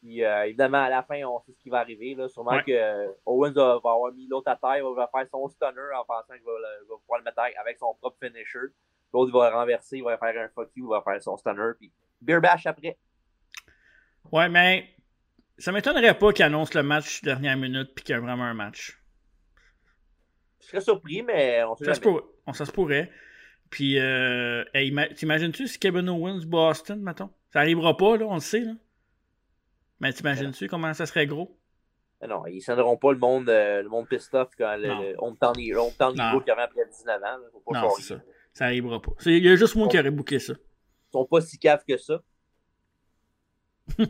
Puis euh, évidemment, à la fin, on sait ce qui va arriver. Là. Sûrement que euh, Owens va, avoir mis l'autre à terre, il va faire son stunner en pensant qu'il va, va, pouvoir le mettre avec son propre finisher. L'autre va renverser, il va faire un fuck you, il va faire son stunner. Puis beer bash après. Ouais, mais ça m'étonnerait pas qu'il annonce le match dernière minute puis qu'il y a vraiment un match. Je serais surpris, mais on sait ça Se pourrait. On, ça se pourrait. Puis, euh, t'imagines-tu si Kevin Owens Boston, mettons? Ça arrivera pas, là, on le sait, là. Mais t'imagines-tu comment ça serait gros? Non, ils ne scenderont pas le monde, euh, le monde pissed off quand le, le Hometown Hero qui avait après 19 ans. Faut pas non, c'est ça. Ça arrivera pas. Il y a juste moi qui aurais booké ça. Ils sont pas si caves que ça. [laughs]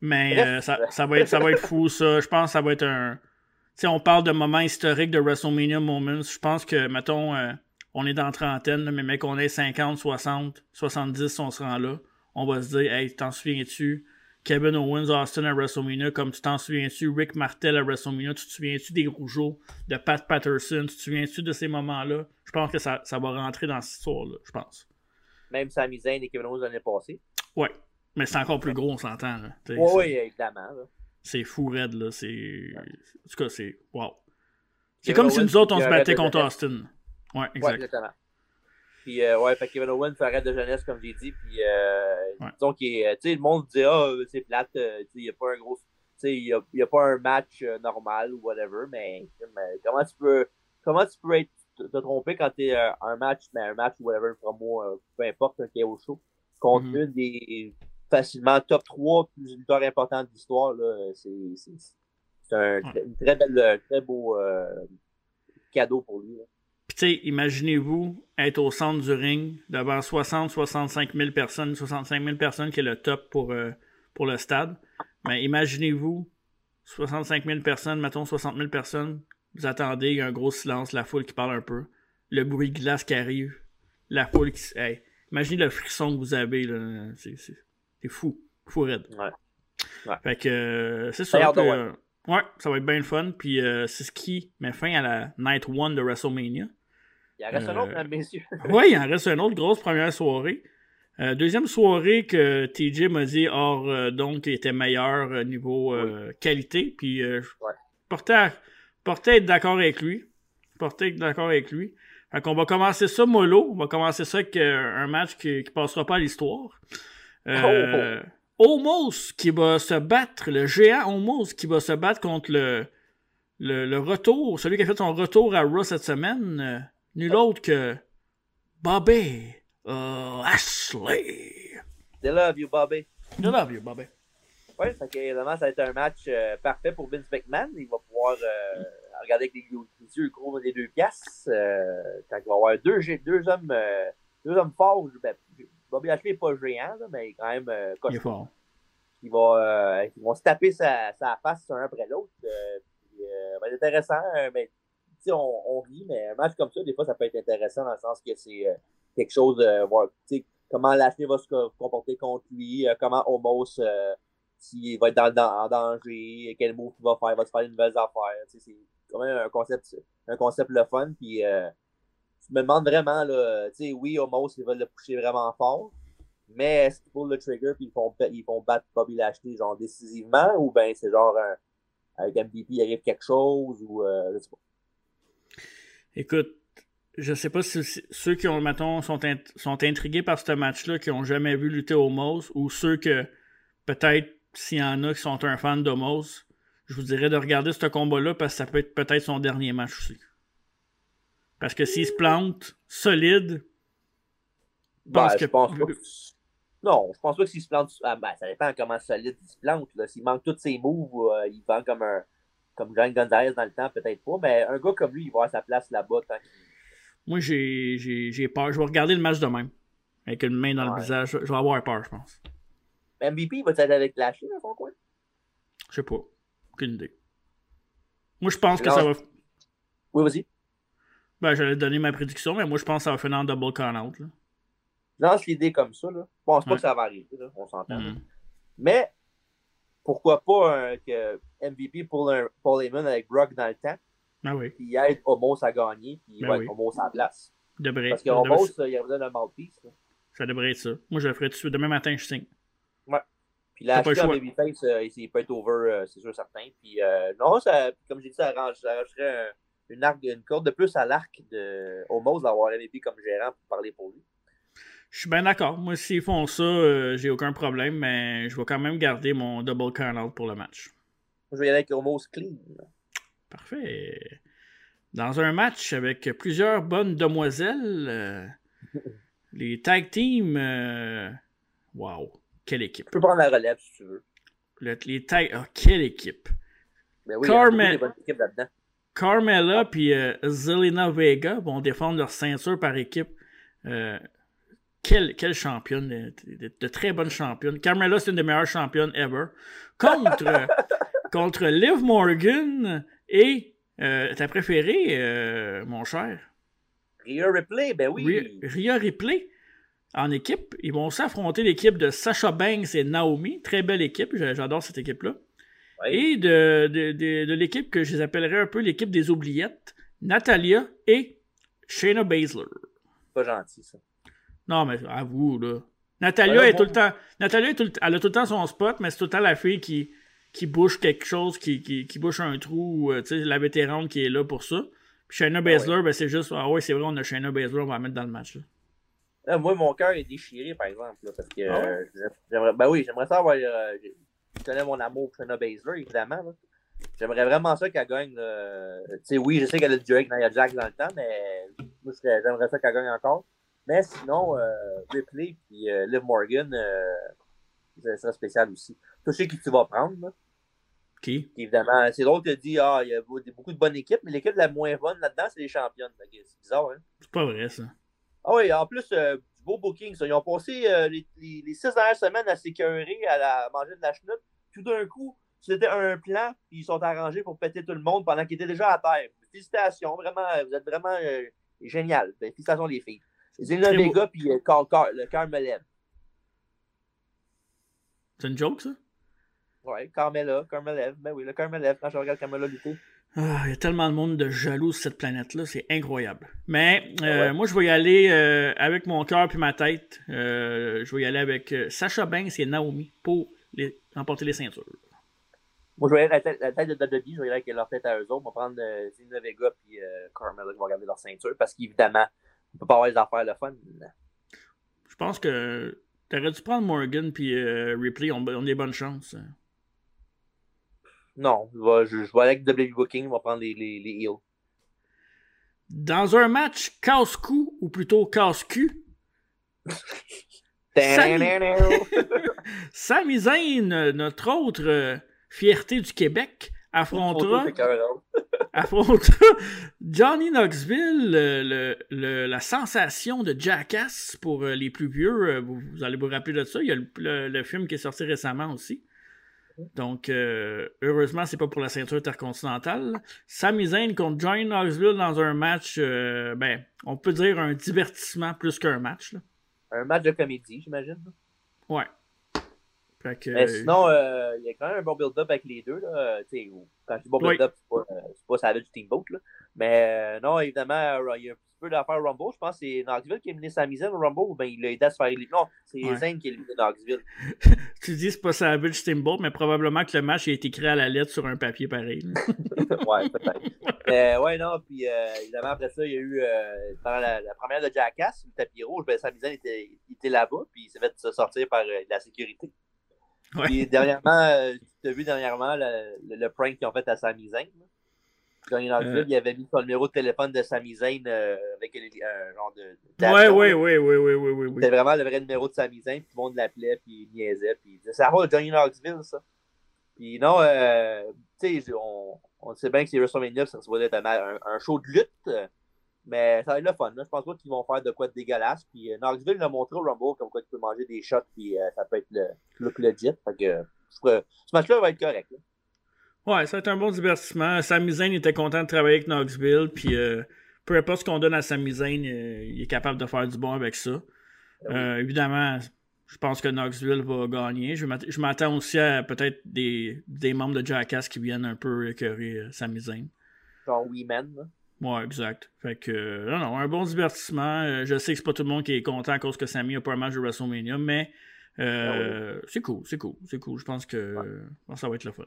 Mais euh, ça, ça, va être, ça va être fou, ça. Je pense que ça va être un. Sais, on parle de moments historiques de WrestleMania Moments. Je pense que, mettons, euh, on est dans la trentaine, mais mec, on est 50, 60, 70, on se rend là. On va se dire, hey, t'en souviens-tu? Kevin Owens, Austin à WrestleMania, comme tu t'en souviens-tu, Rick Martel à WrestleMania, tu te souviens-tu des Rougeaux, de Pat Patterson, tu te souviens-tu de ces moments-là? Je pense que ça, ça va rentrer dans cette histoire-là, je pense. Même Sami Zayn et Kevin Owens l'année passée. Ouais, mais c'est encore plus gros, on s'entend. Oui, oui, évidemment. C'est fou raide, là. C'est... En tout cas, c'est... Wow. C'est comme si nous autres, on se battait contre Austin. Ouais, exactement. Puis, euh, ouais, fait Kevin Owens fait arrêt de jeunesse, comme j'ai dit. Puis, euh, disons qu'il tu sais, le monde dit, ah, c'est plate, euh, tu sais, il n'y a pas un gros, tu sais, il n'y a, pas un match euh, normal ou whatever, mais, comment tu peux, comment tu peux être, te, tromper quand tu es un match, mais un match ou whatever, moi, peu importe, un KO show, contre mm-hmm. une des facilement top 3 plus lutteurs importants de l'histoire, c'est un très, bel, très beau cadeau pour lui. Là. Puis, tu sais, imaginez-vous être au centre du ring devant 60, 65 000 personnes, 65 000 personnes qui est le top pour, euh, pour le stade. Mais imaginez-vous 65 000 personnes, mettons 60 000 personnes, vous attendez, il y a un gros silence, la foule qui parle un peu, le bruit de glace qui arrive, la foule qui. Hey, imaginez le frisson que vous avez, là. C'est fou. Fou raide. Ouais. Fait que, euh, c'est ça. Ouais, ça va être bien le fun. Puis euh, c'est ce qui met fin à la Night 1 de WrestleMania. Il en reste un autre, mesdames, messieurs. [laughs] oui, il en reste un autre, grosse première soirée. Euh, deuxième soirée que TJ m'a dit, or, euh, donc, était meilleur niveau qualité. Puis je portais, portais être d'accord avec lui. Portais être d'accord avec lui. Fait qu'on va commencer ça mollo. On va commencer ça avec un match qui, qui passera pas à l'histoire. Oh, oh. Omos qui va se battre, le géant Omos qui va se battre contre le, le, retour, celui qui a fait son retour à Raw cette semaine, euh, nul autre que Bobby euh, Ashley. They love you, Bobby. They love you, Bobby. Oui, ça va être un match euh, parfait pour Vince McMahon. Il va pouvoir regarder avec les, yeux gros des deux pièces. quand il va avoir deux, deux hommes, deux hommes forts, ben, Bobby Lashley n'est pas géant, mais il est quand même euh, Il est fort. Ils vont, euh, ils vont se taper sa, sa face un après l'autre. Euh, euh va être intéressant, mais on, on rit, mais un match comme ça, des fois, ça peut être intéressant dans le sens que c'est quelque chose de voir comment Lashley va se comporter contre lui, comment Homos s'il va être dans, dans, en danger, quel move il va faire, il va se faire de nouvelles affaires. C'est quand même un concept, un concept le fun. Puis, je me demande vraiment, là, tu sais, oui, Homos, ils veulent le pousser vraiment fort, mais est-ce qu'ils pullent le trigger puis ils font, ils font battre Bobby Lashley, genre, décisivement, ou bien c'est genre, avec MVP, il arrive quelque chose, ou, euh, je sais pas. Écoute, je sais pas si, ceux qui ont, mettons, sont, sont intrigués par ce match-là, qui ont jamais vu lutter Homos, ou ceux que, peut-être, s'il y en a qui sont un fan d'Homos, je vous dirais de regarder ce combat-là parce que ça peut être peut-être son dernier match aussi. Parce que s'il se plante solide, ben, je pense que... [laughs] Non, je pense pas que s'il se plante. Ah, ben, ça dépend comment solide il se plante. S'il manque tous ses moves, euh, il vend comme un. Comme John Gonzalez dans le temps, peut-être pas. Mais un gars comme lui, il va avoir sa place là-bas. Moi, j'ai peur. Je vais regarder le match de même. Avec une main dans le visage. Je vais avoir peur, je pense. MVP, il va être avec Lashley dans son coin? Je sais pas. Aucune idée. Moi, je pense que ça va. Oui, vas-y. Ben, j'allais donner ma prédiction, mais moi, je pense que ça va finir en double count-out. Lance l'idée comme ça. Là. Je pense pas que ça va arriver. Là. On s'entend. Mm. Mais, pourquoi pas que MVP pour Paul Heyman avec Brock dans le temps. Ah oui. Puis aide Homos à gagner. Puis ben ouais, Homos à la place. Devrait. Parce que Homos, il a besoin d'un mouthpiece. Ça devrait être ça. Moi, je le ferai tout de suite. Demain matin, je signe. Ouais. Puis là, acheter Babyface, euh, il peut être over, euh, c'est sûr, certain. Puis euh, non, ça, comme j'ai dit, ça arrangerait un une, arc, une corde de plus à l'arc de Homos d'avoir MVP comme gérant pour parler pour lui. Je suis bien d'accord. Moi, s'ils font ça, euh, j'ai aucun problème, mais je vais quand même garder mon double count pour le match. Je vais y aller avec Homos clean. Parfait. Dans un match avec plusieurs bonnes demoiselles, euh, les tag teams. Euh, wow, quelle équipe. Tu peux prendre la relève si tu veux. les tags. Oh, quelle équipe! Ben oui, Carmel- il y a beaucoup de bonnes équipes là-dedans. Carmella puis euh, Zelina Vega vont défendre leur ceinture par équipe. Euh, quelle, quelle championne, de, de- de très bonne championne. Carmella, c'est une des meilleures championnes ever. Contre, [laughs] contre Liv Morgan et euh, ta préférée, euh, mon cher, Rhea Ripley, ben oui. Rhea- Rhea Ripley. En équipe, ils vont s'affronter l'équipe de Sasha Banks et Naomi. Très belle équipe, j'a- j'adore cette équipe-là. Et de, de, de, de l'équipe que je les appellerais un peu l'équipe des oubliettes, Natalia et Shayna Baszler. Pas gentil, ça. Non, mais à vous, là. Natalia Ouais, est bon. tout le temps. Natalia est tout le- elle a tout le temps son spot, mais c'est tout le temps la fille qui, qui bouge quelque chose, qui, qui, qui bouche un trou, euh, tu sais, la vétérane qui est là pour ça. Puis Shayna Baszler, ben, c'est juste, ah ouais, c'est vrai, on a Shayna Baszler, on va la mettre dans le match. là. Là, moi, mon cœur est déchiré, par exemple, là, parce que Ah ouais? euh, j'aimerais, ben oui, j'aimerais ça avoir. euh, je connais mon amour pour Shayna Baszler, évidemment. là. J'aimerais vraiment ça qu'elle gagne. Tu sais, oui, je sais qu'elle a du avec Nia Jax dans le temps, mais moi, j'aimerais ça qu'elle gagne encore. Mais sinon, euh, Ripley et euh, Liv Morgan, euh, ça serait spécial aussi. Tu sais qui tu vas prendre, là. Qui? Puis évidemment, c'est drôle de dire, ah, il y a beaucoup de bonnes équipes, mais l'équipe la moins bonne là-dedans, c'est les championnes. Que C'est bizarre, hein? C'est pas vrai, ça. Ah oui, en plus, euh, beau booking, ça. Ils ont passé euh, les, les, les six dernières semaines à s'écœurer, à, la- à manger de la chenoute. Tout d'un coup, c'était un plan, puis ils sont arrangés pour péter tout le monde pendant qu'ils étaient déjà à terre. Félicitations, vraiment, vous êtes vraiment euh, génial. Ben, félicitations les filles. Très beau. Vega, puis euh, le cœur me lève. C'est une joke, ça? Ouais, me lève. Ben oui, le cœur me lève quand je regarde Carmella lutter. Ah, il y a tellement de monde de jaloux sur cette planète-là, c'est incroyable. Mais euh, Ah ouais. moi, je vais y aller euh, avec mon cœur puis ma tête. Euh, je vais y aller avec euh, Sacha Banks et Naomi pour les, remporter les ceintures. Moi, je vais aller avec la tête, de WWE, je vais y aller avec leur tête à eux autres. On va prendre euh, Zelina Vega puis euh, Carmella qui vont garder leur ceinture parce qu'évidemment, on peut pas avoir les affaires le fun. Je pense que t'aurais dû prendre Morgan puis euh, Ripley, on, on a des bonnes chances. Non, je vais, je, je vais aller avec WWE Booking, on va prendre les, les, les heels. Dans un match casse-cou, ou plutôt casse-cul, [laughs] [laughs] Sami- Zayn, euh, notre autre euh, fierté du Québec, affrontera, [laughs] affrontera Johnny Knoxville, le- le- le- la sensation de Jackass pour euh, les plus vieux. euh, Vous, vous allez vous rappeler de ça. Il y a le- le film qui est sorti récemment aussi. Donc, euh, heureusement, c'est pas pour la ceinture intercontinentale. Sami Zayn contre Johnny Knoxville dans un match, euh, ben, on peut dire un divertissement plus qu'un match. là. Un match de comédie, j'imagine. Ouais. Fait que, Mais sinon, euh, il y a quand même un bon build-up avec les deux. Là. Quand je dis bon Oui. build-up, c'est pas, c'est pas Savage Steamboat. Là. Mais euh, non, évidemment, euh, il y a un petit peu d'affaires Rumble. Je pense que c'est Knoxville qui a mené sa mise au Rumble ou bien il l'a aidé à se faire éliminer. Non, c'est Ouais. Zayn qui a éliminé Knoxville. [laughs] tu dis c'est pas Savage Steamboat, mais probablement que le match a été écrit à la lettre sur un papier pareil. là. [laughs] ouais, peut-être. Mais ouais, non, puis euh, évidemment, après ça, il y a eu, euh, pendant la, la première de Jackass, le tapis rouge, ben, Sami Zayn était, était là-bas, puis il s'est fait se sortir par la sécurité. Ouais. Puis dernièrement, tu as vu dernièrement le, le, le prank qu'ils ont fait à Sami Johnny Knoxville, Euh. il avait mis son numéro de téléphone de Sami Zayn euh, avec un genre de. là. ouais, ouais, ouais, ouais, ouais, ouais. C'était vraiment le vrai numéro de Sami Zayn, puis tout le monde l'appelait, puis il niaisait, puis il disait cause de Johnny Knoxville, ça. Puis non, euh, tu sais, on, on sait bien que c'est WrestleMania, ça se va être un, un- show de lutte, mais ça va être le fun. Là. Je pense pas qu'ils vont faire de quoi de dégueulasse. Puis euh, Knoxville l'a montré au Rumble, comme quoi tu peux manger des shots, puis ça peut être le look legit. Fait que ce match-là va être correct. là. Ouais, ça va être un bon divertissement. Sami Zayn était content de travailler avec Knoxville, puis euh, peu importe ce qu'on donne à Sami Zayn, euh, il est capable de faire du bon avec ça. Euh, évidemment, je pense que Knoxville va gagner. Je m'att- je m'attends aussi à peut-être des, des membres de Jackass qui viennent un peu écœurer euh, Sami Zayn. Genre là. Ouais, exact. Fait que, non, non, un bon divertissement. Je sais que c'est pas tout le monde qui est content à cause que Sami a pas un match de WrestleMania, mais euh, c'est cool, c'est cool, c'est cool. Je pense que, je pense que ça va être le fun.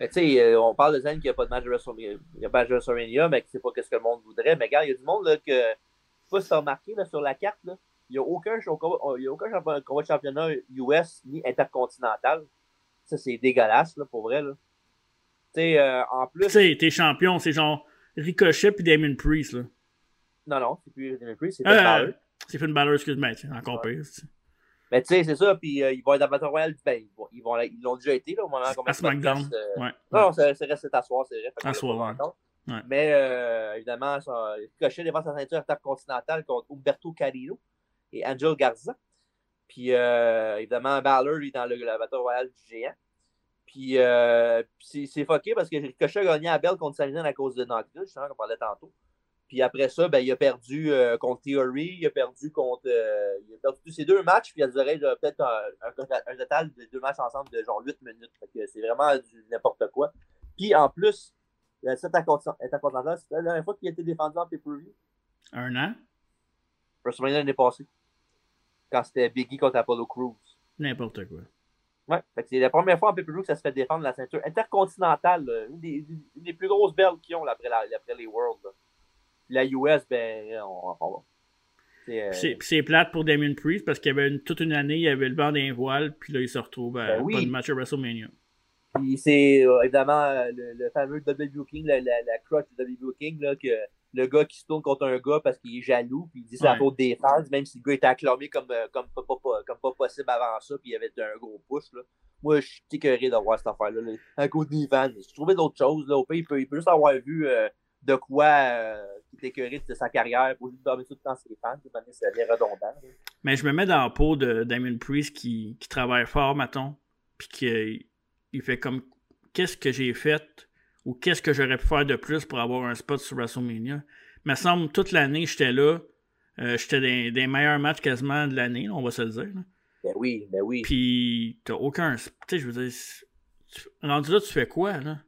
Mais tu sais, euh, on parle de Zayn qui n'a pas de match de WrestleMania, il y a pas de match de WrestleMania, mais qui sait pas ce que le monde voudrait. Mais regarde, il y a du monde là, que, je sais pas si tu as remarqué là, sur la carte, là, il n'y a aucun, il y a aucun championnat, combat de championnat US ni intercontinental. Ça, c'est dégueulasse, là, pour vrai. Là. Tu sais, euh, en Tu plus. sais, tes champions, c'est genre Ricochet puis Damon Priest, là. Non, non, c'est plus Damien Priest, c'est Euh, Finn Balor. c'est Finn Balor, excuse-moi, encore Ouais. pire. Mais tu sais, c'est ça, puis euh, ils vont être à Battle Royale. Ben, ils, vont, ils, vont, ils l'ont déjà été, là, au moment où À SmackDown. Euh... Ouais. Non, c'est resté à soir, c'est vrai. À soir, ouais. Mais euh, évidemment, ça, Crochet devant sa ceinture intercontinentale contre Umberto Carrillo et Angel Garza. Puis euh, évidemment, Balor, lui, dans le, la Battle Royale du géant. Puis euh, c'est fucké parce que Ricochet a gagné à Bell contre Sami à cause de Knoxville, justement, qu'on parlait tantôt. Puis après ça, ben, il a perdu euh, contre Theory, il a perdu contre. Euh, il a perdu tous ces deux matchs, puis il y aurait peut-être un, un, total de deux matchs ensemble de genre 8 minutes. Fait que c'est vraiment du n'importe quoi. Puis en plus, cet intercontinental, c'était la dernière fois qu'il a été défendu en pay-per-view. Un an? WrestleMania l'année passée. Quand c'était Biggie contre Apollo Crews. N'importe quoi. Ouais, c'est la première fois en pay-per-view que ça se fait défendre la ceinture intercontinentale. Une des, une des plus grosses belles qu'ils ont après, la, après les Worlds. Là la US, ben, on, on euh, C'est plate pour Damien Priest parce qu'il y avait toute une année, il y avait le vent d'un voile, puis là, il se retrouve à ben oui. pas de match à WrestleMania. Puis c'est euh, évidemment euh, le, fameux W King, la, la, la crutch de W King, là, que le gars qui se tourne contre un gars parce qu'il est jaloux, puis il dit c'est ouais. faute des fans, même si le gars était acclamé comme, comme, pas, pas, comme pas possible avant ça, puis il y avait un gros push. Là. Moi, je suis écœuré de voir cette affaire-là. Là. À cause des fans, je trouvais d'autres choses. Là. Au pays, il peut, il peut juste avoir vu de quoi euh, qui est écœuré de sa carrière pour lui dormir tout le temps ses fans. C'est redondant. Mais je me mets dans la peau de Damien Priest qui, qui travaille fort, mettons, puis qui il fait comme qu'est-ce que j'ai fait ou qu'est-ce que j'aurais pu faire de plus pour avoir un spot sur WrestleMania? Il me semble toute l'année, j'étais là. Euh, j'étais des, des, meilleurs matchs quasiment de l'année, on va se le dire. Là. Ben oui, ben oui. Puis t'as aucun. Tu sais, je veux dire. Rendu là, tu fais quoi, là?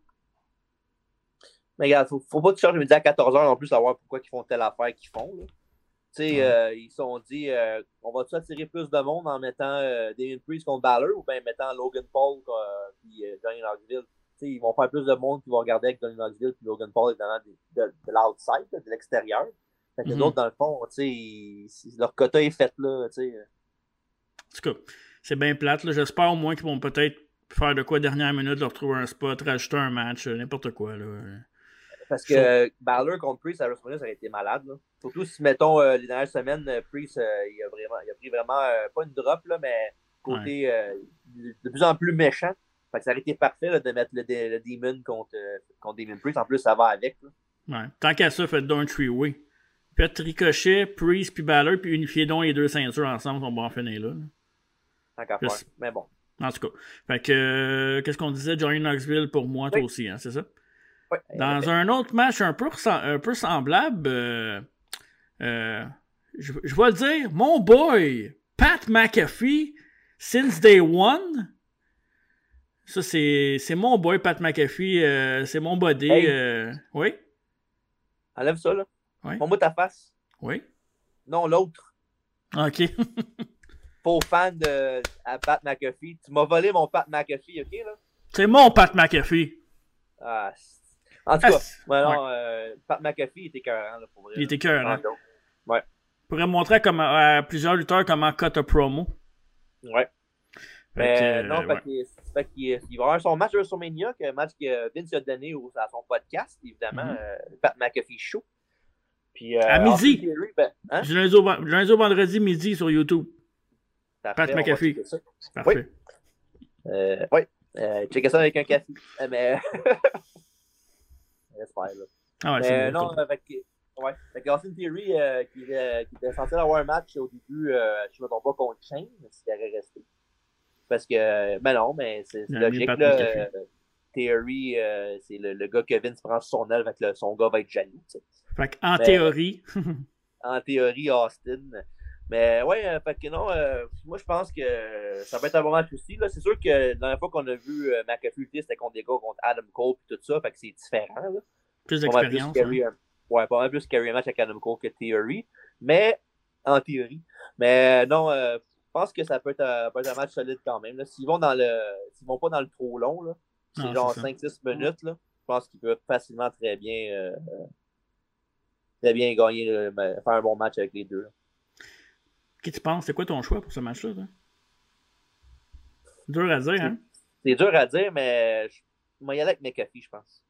Mais regarde, faut, faut pas que tu cherches midi à 14h non plus savoir pourquoi ils font telle affaire qu'ils font. Tu sais, euh, ils se sont dit, euh, on va-tu attirer plus de monde en mettant euh, Damien Priest contre Balor ou bien mettant Logan Paul et Johnny Knoxville? sais, ils vont faire plus de monde qui vont regarder avec Johnny Knoxville puis Logan Paul évidemment de, de, de l'outside, de l'extérieur. Fait que mm -hmm. d'autres, dans le fond, tu sais, leur quota est fait là. sais. En tout cas, c'est bien plate. J'espère au moins qu'ils vont peut-être faire de quoi dernière minute, leur trouver un spot, rajouter un match, n'importe quoi. Là. Parce que Balor contre Priest à WrestleMania, ça aurait été malade. Là. Surtout si, mettons, euh, les dernières semaines, euh, Priest, euh, il, a vraiment, il a pris vraiment, euh, pas une drop, là, mais côté ouais. De plus en plus méchant. Fait que ça aurait été parfait là, de mettre le, le, Demon contre, contre Demon Priest. En plus, ça va avec. Ouais. Tant qu'à ça, faites donc un three-way. Faites Ricochet, Priest, puis Balor, puis unifiez donc les deux ceintures ensemble, on va en finir là. Tant qu'à faire. Mais bon. En tout cas. Fait que, qu'est-ce qu'on disait? Johnny Knoxville pour moi, oui. toi aussi, hein, c'est ça? Dans un autre match un peu, un peu semblable, euh, euh, je, je, vais le dire, mon boy, Pat McAfee, since day one. Ça, c'est, mon boy, Pat McAfee. Euh, c'est mon body. Hey. Euh, oui? Enlève ça, là. Oui. Montre-moi ta face. Oui. Non, l'autre. OK. [laughs] Faux fan de à Pat McAfee. Tu m'as volé mon Pat McAfee, OK, là? C'est mon Pat McAfee. Ah, en tout cas, ouais, non, euh, Pat McAfee était cœur, hein, pour vrai. Il était cœur, hein? Ouais. pourrait montrer comment, à plusieurs lutteurs comment cut a promo. Ouais. Mais non, ouais. fait qu'il va avoir son match de WrestleMania, un match que Vince a donné au, à son podcast, évidemment, mm -hmm. euh, Pat McAfee Show. Puis, euh, à midi. Theory, ben, hein? du, lundi au, du lundi au vendredi midi sur YouTube. Parfait, Pat McAfee. Parfait. Oui. Euh, oui. Euh, checker ça avec un café. mais [laughs] Là. Ah ouais, mais, non, avec, ouais, Austin Theory, euh, qui, euh, qui, était censé avoir un match au début, euh, je ne me trompe pas, contre Shane, s'il aurait resté. Parce que, ben non, mais c'est logique. Là, Theory, c'est le, le, gars que Vince prend sur son aile, avec le, son gars va être jaloux. T'sais. Fait en mais, théorie. [laughs] en théorie, Austin. Mais ouais, euh, fait que non, euh, moi je pense que ça va être un bon match aussi. C'est sûr que la dernière fois qu'on a vu euh, McAfee c'était contre des gars contre Adam Cole et tout ça, fait que c'est différent. Là. Plus d'expérience. Hein. Ouais, pas mal plus carry un match Adam Cole que Theory. Mais, en théorie. Mais non, euh, je pense que ça peut être, un, peut être un match solide quand même. S'ils vont dans le. S'ils vont pas dans le trop long, là, c'est ah, genre 5-6 minutes, là, je pense qu'ils peuvent facilement très bien très bien gagner, faire un bon match avec les deux. Qu'est-ce que tu penses? C'est quoi ton choix pour ce match-là? Dur à dire, hein? C'est dur à dire, mais je vais y aller avec McAfee, je pense.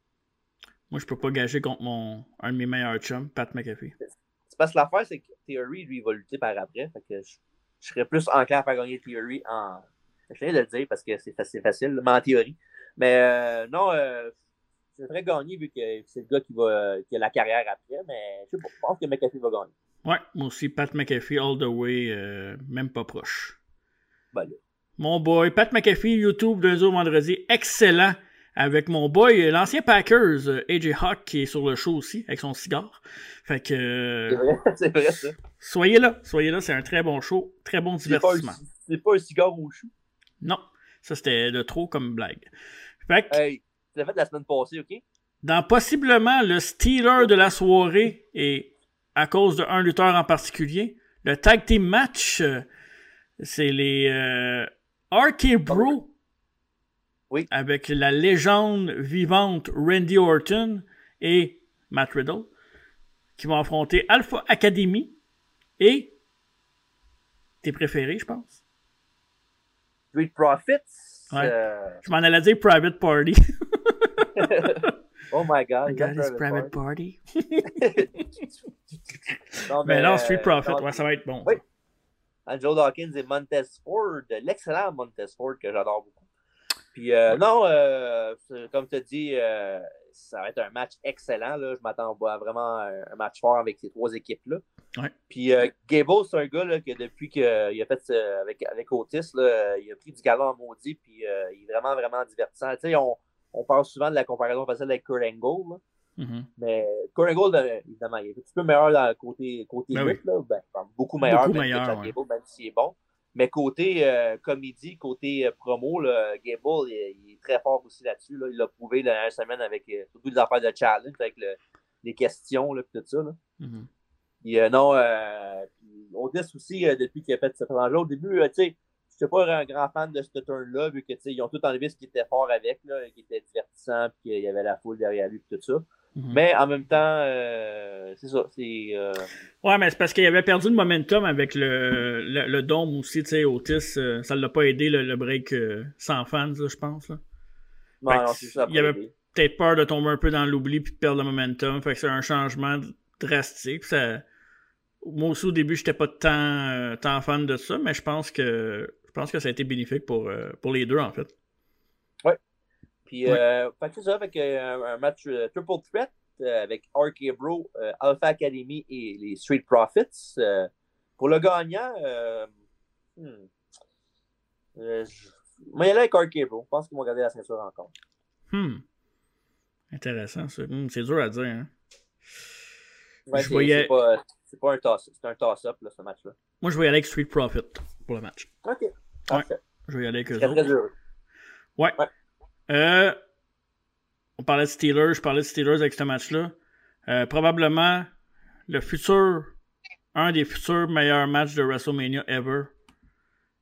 Moi, je peux pas gager contre mon un de mes meilleurs chums, Pat McAfee. C'est parce que l'affaire, c'est que Theory, lui, va lutter par après. Fait que je, je serais plus enclin à faire gagner Theory en. Je viens de le dire parce que c'est facile, facile, mais en théorie. Mais euh, non, euh, c'est très gagné vu que c'est le gars qui, va, qui a la carrière après, mais je, sais pas, je pense que McAfee va gagner. Ouais, moi aussi, Pat McAfee all the way, euh, même pas proche. Ben. Mon boy, Pat McAfee, YouTube, deux jours vendredi, excellent. Avec mon boy, l'ancien Packers, euh, AJ Hawk, qui est sur le show aussi, avec son cigare. Fait que. C'est vrai, [laughs] c'est vrai ça. Soyez là, soyez là, c'est un très bon show, très bon divertissement. un- c'est pas un cigare au chou? Non, ça c'était de trop comme blague. Fait que, Hey, tu l'as fait la semaine passée, OK? dans possiblement le Steeler de la soirée, et à cause d'un lutteur en particulier, le tag team match, euh, c'est les euh, RK Bro. Oui. Avec la légende vivante Randy Orton et Matt Riddle, qui vont affronter Alpha Academy et tes préférés, je pense. Street Profits. Ouais. euh, Je m'en allais dire Private Party. [laughs] oh my god. His Private private Party. [laughs] [laughs] Non, Mais non, euh, Street Profit, non, ouais, ça va être bon. Oui. Angelo Dawkins et Montez Ford, l'excellent Montez Ford que j'adore beaucoup. Puis euh, non, euh, comme tu as dit, euh, ça va être un match excellent. Là. Je m'attends à vraiment un match fort avec ces trois équipes-là. Ouais. Puis Gable, c'est un gars là, que depuis qu'il a fait avec, avec Otis, là, il a pris du galon en maudit, puis il est vraiment, vraiment divertissant. Tu sais, on, on parle souvent de la comparaison facile avec Kurt Angle. Mhm. Mais Kurt Angle, euh, évidemment, il est un petit peu meilleur dans le côté, côté Ben là. Ben, beaucoup meilleur, Beaucoup même meilleur, que Chad ouais. Gable, même s'il est bon. Mais côté euh, comédie, côté euh, promo, là, Gable, il, il est très fort aussi là-dessus. Là. Il l'a prouvé la dernière semaine avec euh, surtout des affaires de challenge, avec le- les questions, puis tout ça. Là. Mhm. Puis, euh, non, Otis aussi, depuis qu'il a fait ce challenge-là, au début, tu sais, je n'étais pas un grand fan de ce turn-là, vu que, ils ont tout enlevé ce qui était fort avec, là, qui était divertissant, puis qu'il y avait la foule derrière lui, tout ça. Mhm. Mais en même temps, euh, c'est ça, c'est... euh, Ouais, mais c'est parce qu'il avait perdu le momentum avec le, le, le dôme aussi, tu sais, Otis. euh, ça l'a pas aidé, le, le break euh, sans fans, je pense. Là. non, non, que c'est ça. il avait- Peut-être peur de tomber un peu dans l'oubli puis de perdre le momentum. Fait que c'est un changement drastique. Ça... Moi aussi, au début, j'étais pas tant, tant fan de ça, mais je pense que je pense que ça a été bénéfique pour, pour les deux, en fait. Puis, euh, fait que c'est ça, avec euh, un match euh, triple threat euh, avec RK Bro, Alpha Academy et les Street Profits. Pour le gagnant, hmm, je- moi, il y aller avec RK Bro. Je pense qu'ils vont garder la ceinture encore. Hmm. Intéressant, ça. Hmm, c'est dur à dire, hein. Ouais, Je c'est voyais- c'est pas, un toss, c'est un toss-up, ce match-là. Moi, je vais y aller avec Street Profit pour le match. OK. Parfait. Je vais y aller avec eux autres. très heureux. Ouais. Ouais. Euh, on parlait de Steelers, je parlais de Steelers avec ce match-là. Euh, probablement le futur, un des futurs meilleurs matchs de WrestleMania ever.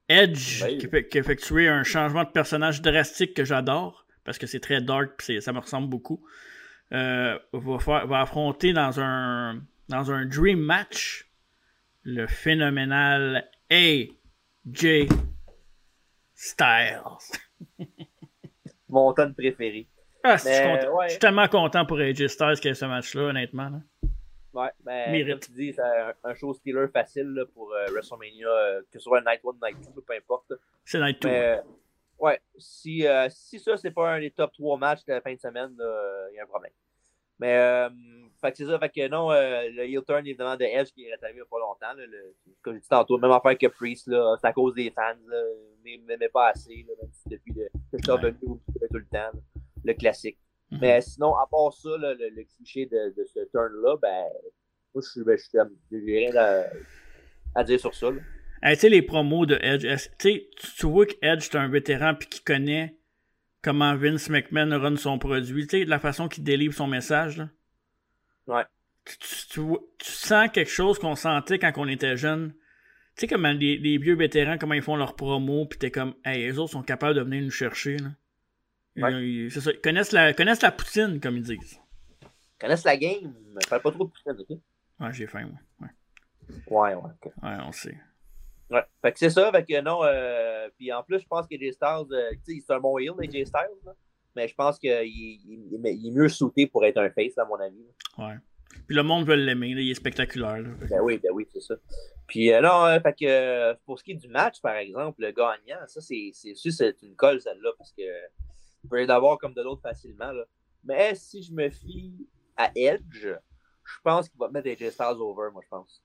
Edge, Oui. qui, qui a effectué un changement de personnage drastique que j'adore, parce que c'est très dark et ça me ressemble beaucoup. Euh, va, faire- va affronter dans un, dans un Dream Match le phénoménal AJ Styles. [laughs] Mon tonne préféré. Ah, je suis Mais, ouais. Je suis tellement content pour AJ Styles qu'il y ait ce match-là, honnêtement. là. Ouais, ben, Mérite. comme tu dis, c'est un, un show Steeler facile là, pour euh, WrestleMania, euh, que ce soit Night 1, Night 2, peu importe. C'est Night 2. Mais, euh, ouais, si, euh, si ça, c'est pas un des top 3 matchs de la fin de semaine, il y a un problème. Mais, fait que c'est ça, fait que non, euh, le heel turn, évidemment, de Edge qui est arrivé il y a pas longtemps, là, le, comme je dis tantôt, même affaire que Priest, c'est à cause des fans, là, mais, mais, pas assez, là, même si depuis le, que je Ouais. tout le temps, le classique. Mhm. Mais sinon, à part ça, le, le cliché de, de ce turn-là, ben, moi, je suis, ben, j'ai rien à, à dire sur ça. Hey, tu sais, les promos de Edge, tu tu- vois que Edge, c'est un vétéran puis qu'il connaît comment Vince McMahon run son produit, tu sais, de la façon qu'il délivre son message. Là? Ouais. Tu, tu- tu sens quelque chose qu'on sentait quand on était jeune. Tu sais, comment les, les vieux vétérans, comment ils font leurs promos, puis t'es comme, hey, les autres sont capables de venir nous chercher. Là. Ils- Ouais. ils- c'est ça, ils connaissent la, connaissent la poutine, comme ils disent. Ils connaissent la game, mais parle pas trop de putain, ok? Ouais, j'ai faim, moi. Ouais, Ouais, ouais, ok. ouais on sait. Ouais. Fait que c'est ça, fait que non, euh, puis en plus, je pense que AJ Styles, euh, tu sais, c'est un bon heel, AJ Styles, là, mais je pense qu'il il, est mieux sauté pour être un face, à mon avis. Ouais. Puis le monde veut l'aimer, il est spectaculaire. Ben oui, ben oui, c'est ça. Puis euh, non, fait que pour ce qui est du match, par exemple, le gagnant, ça c'est c'est une colle celle-là, parce que il peut y en avoir comme de l'autre facilement. Là. Mais si je me fie à Edge, je pense qu'il va mettre AJ Styles over, moi je pense.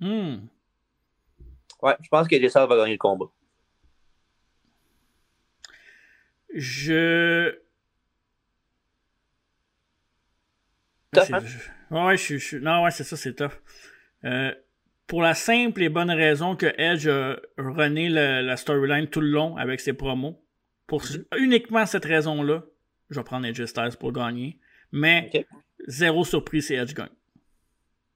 Hmm. Ouais, je pense que AJ Styles va gagner le combat. Je. Tough, hein? Ouais, je, je, Non, ouais, c'est ça, c'est tough. Euh, pour la simple et bonne raison que Edge a rené la storyline tout le long avec ses promos. Pour mm-hmm. uniquement cette raison-là, je vais prendre Edge Styles pour gagner. Mais zéro surprise si Edge gagne.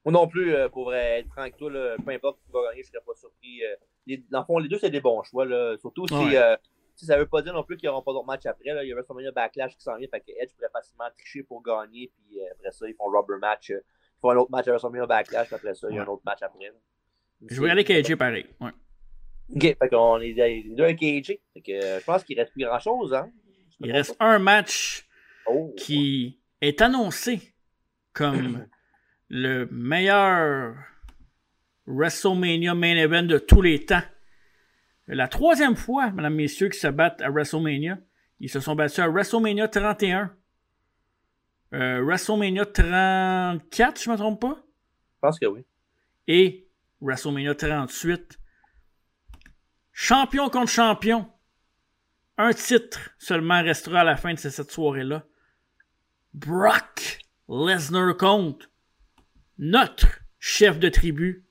Moi non plus, euh, pour être franc avec toi, là, peu importe qui va gagner, je ne serais pas surpris. Euh, les, dans le fond, les deux, c'est des bons choix. Là. Surtout si, euh, si ça veut pas dire non plus qu'ils n'auront pas d'autres matchs après. Là. Il y a WrestleMania Backlash qui s'en vient, fait que Edge pourrait facilement tricher pour gagner. Puis après ça, ils font rubber match. ils font un autre match à WrestleMania Backlash. Puis après ça, il y a un autre match après. Je vais aller avec AJ pareil. Ouais. Ok, fait qu'on est les deux avec AJ. Fait que je pense qu'il reste plus grand chose. Hein? Il reste un match oh. qui est annoncé comme le meilleur WrestleMania main event de tous les temps. La troisième fois, mesdames, messieurs, qu'ils se battent à WrestleMania. Ils se sont battus à WrestleMania 31. Euh, WrestleMania 34, je ne me trompe pas? Je pense que oui. Et WrestleMania 38. Champion contre champion. Un titre seulement restera à la fin de cette soirée-là. Brock Lesnar contre notre chef de tribu.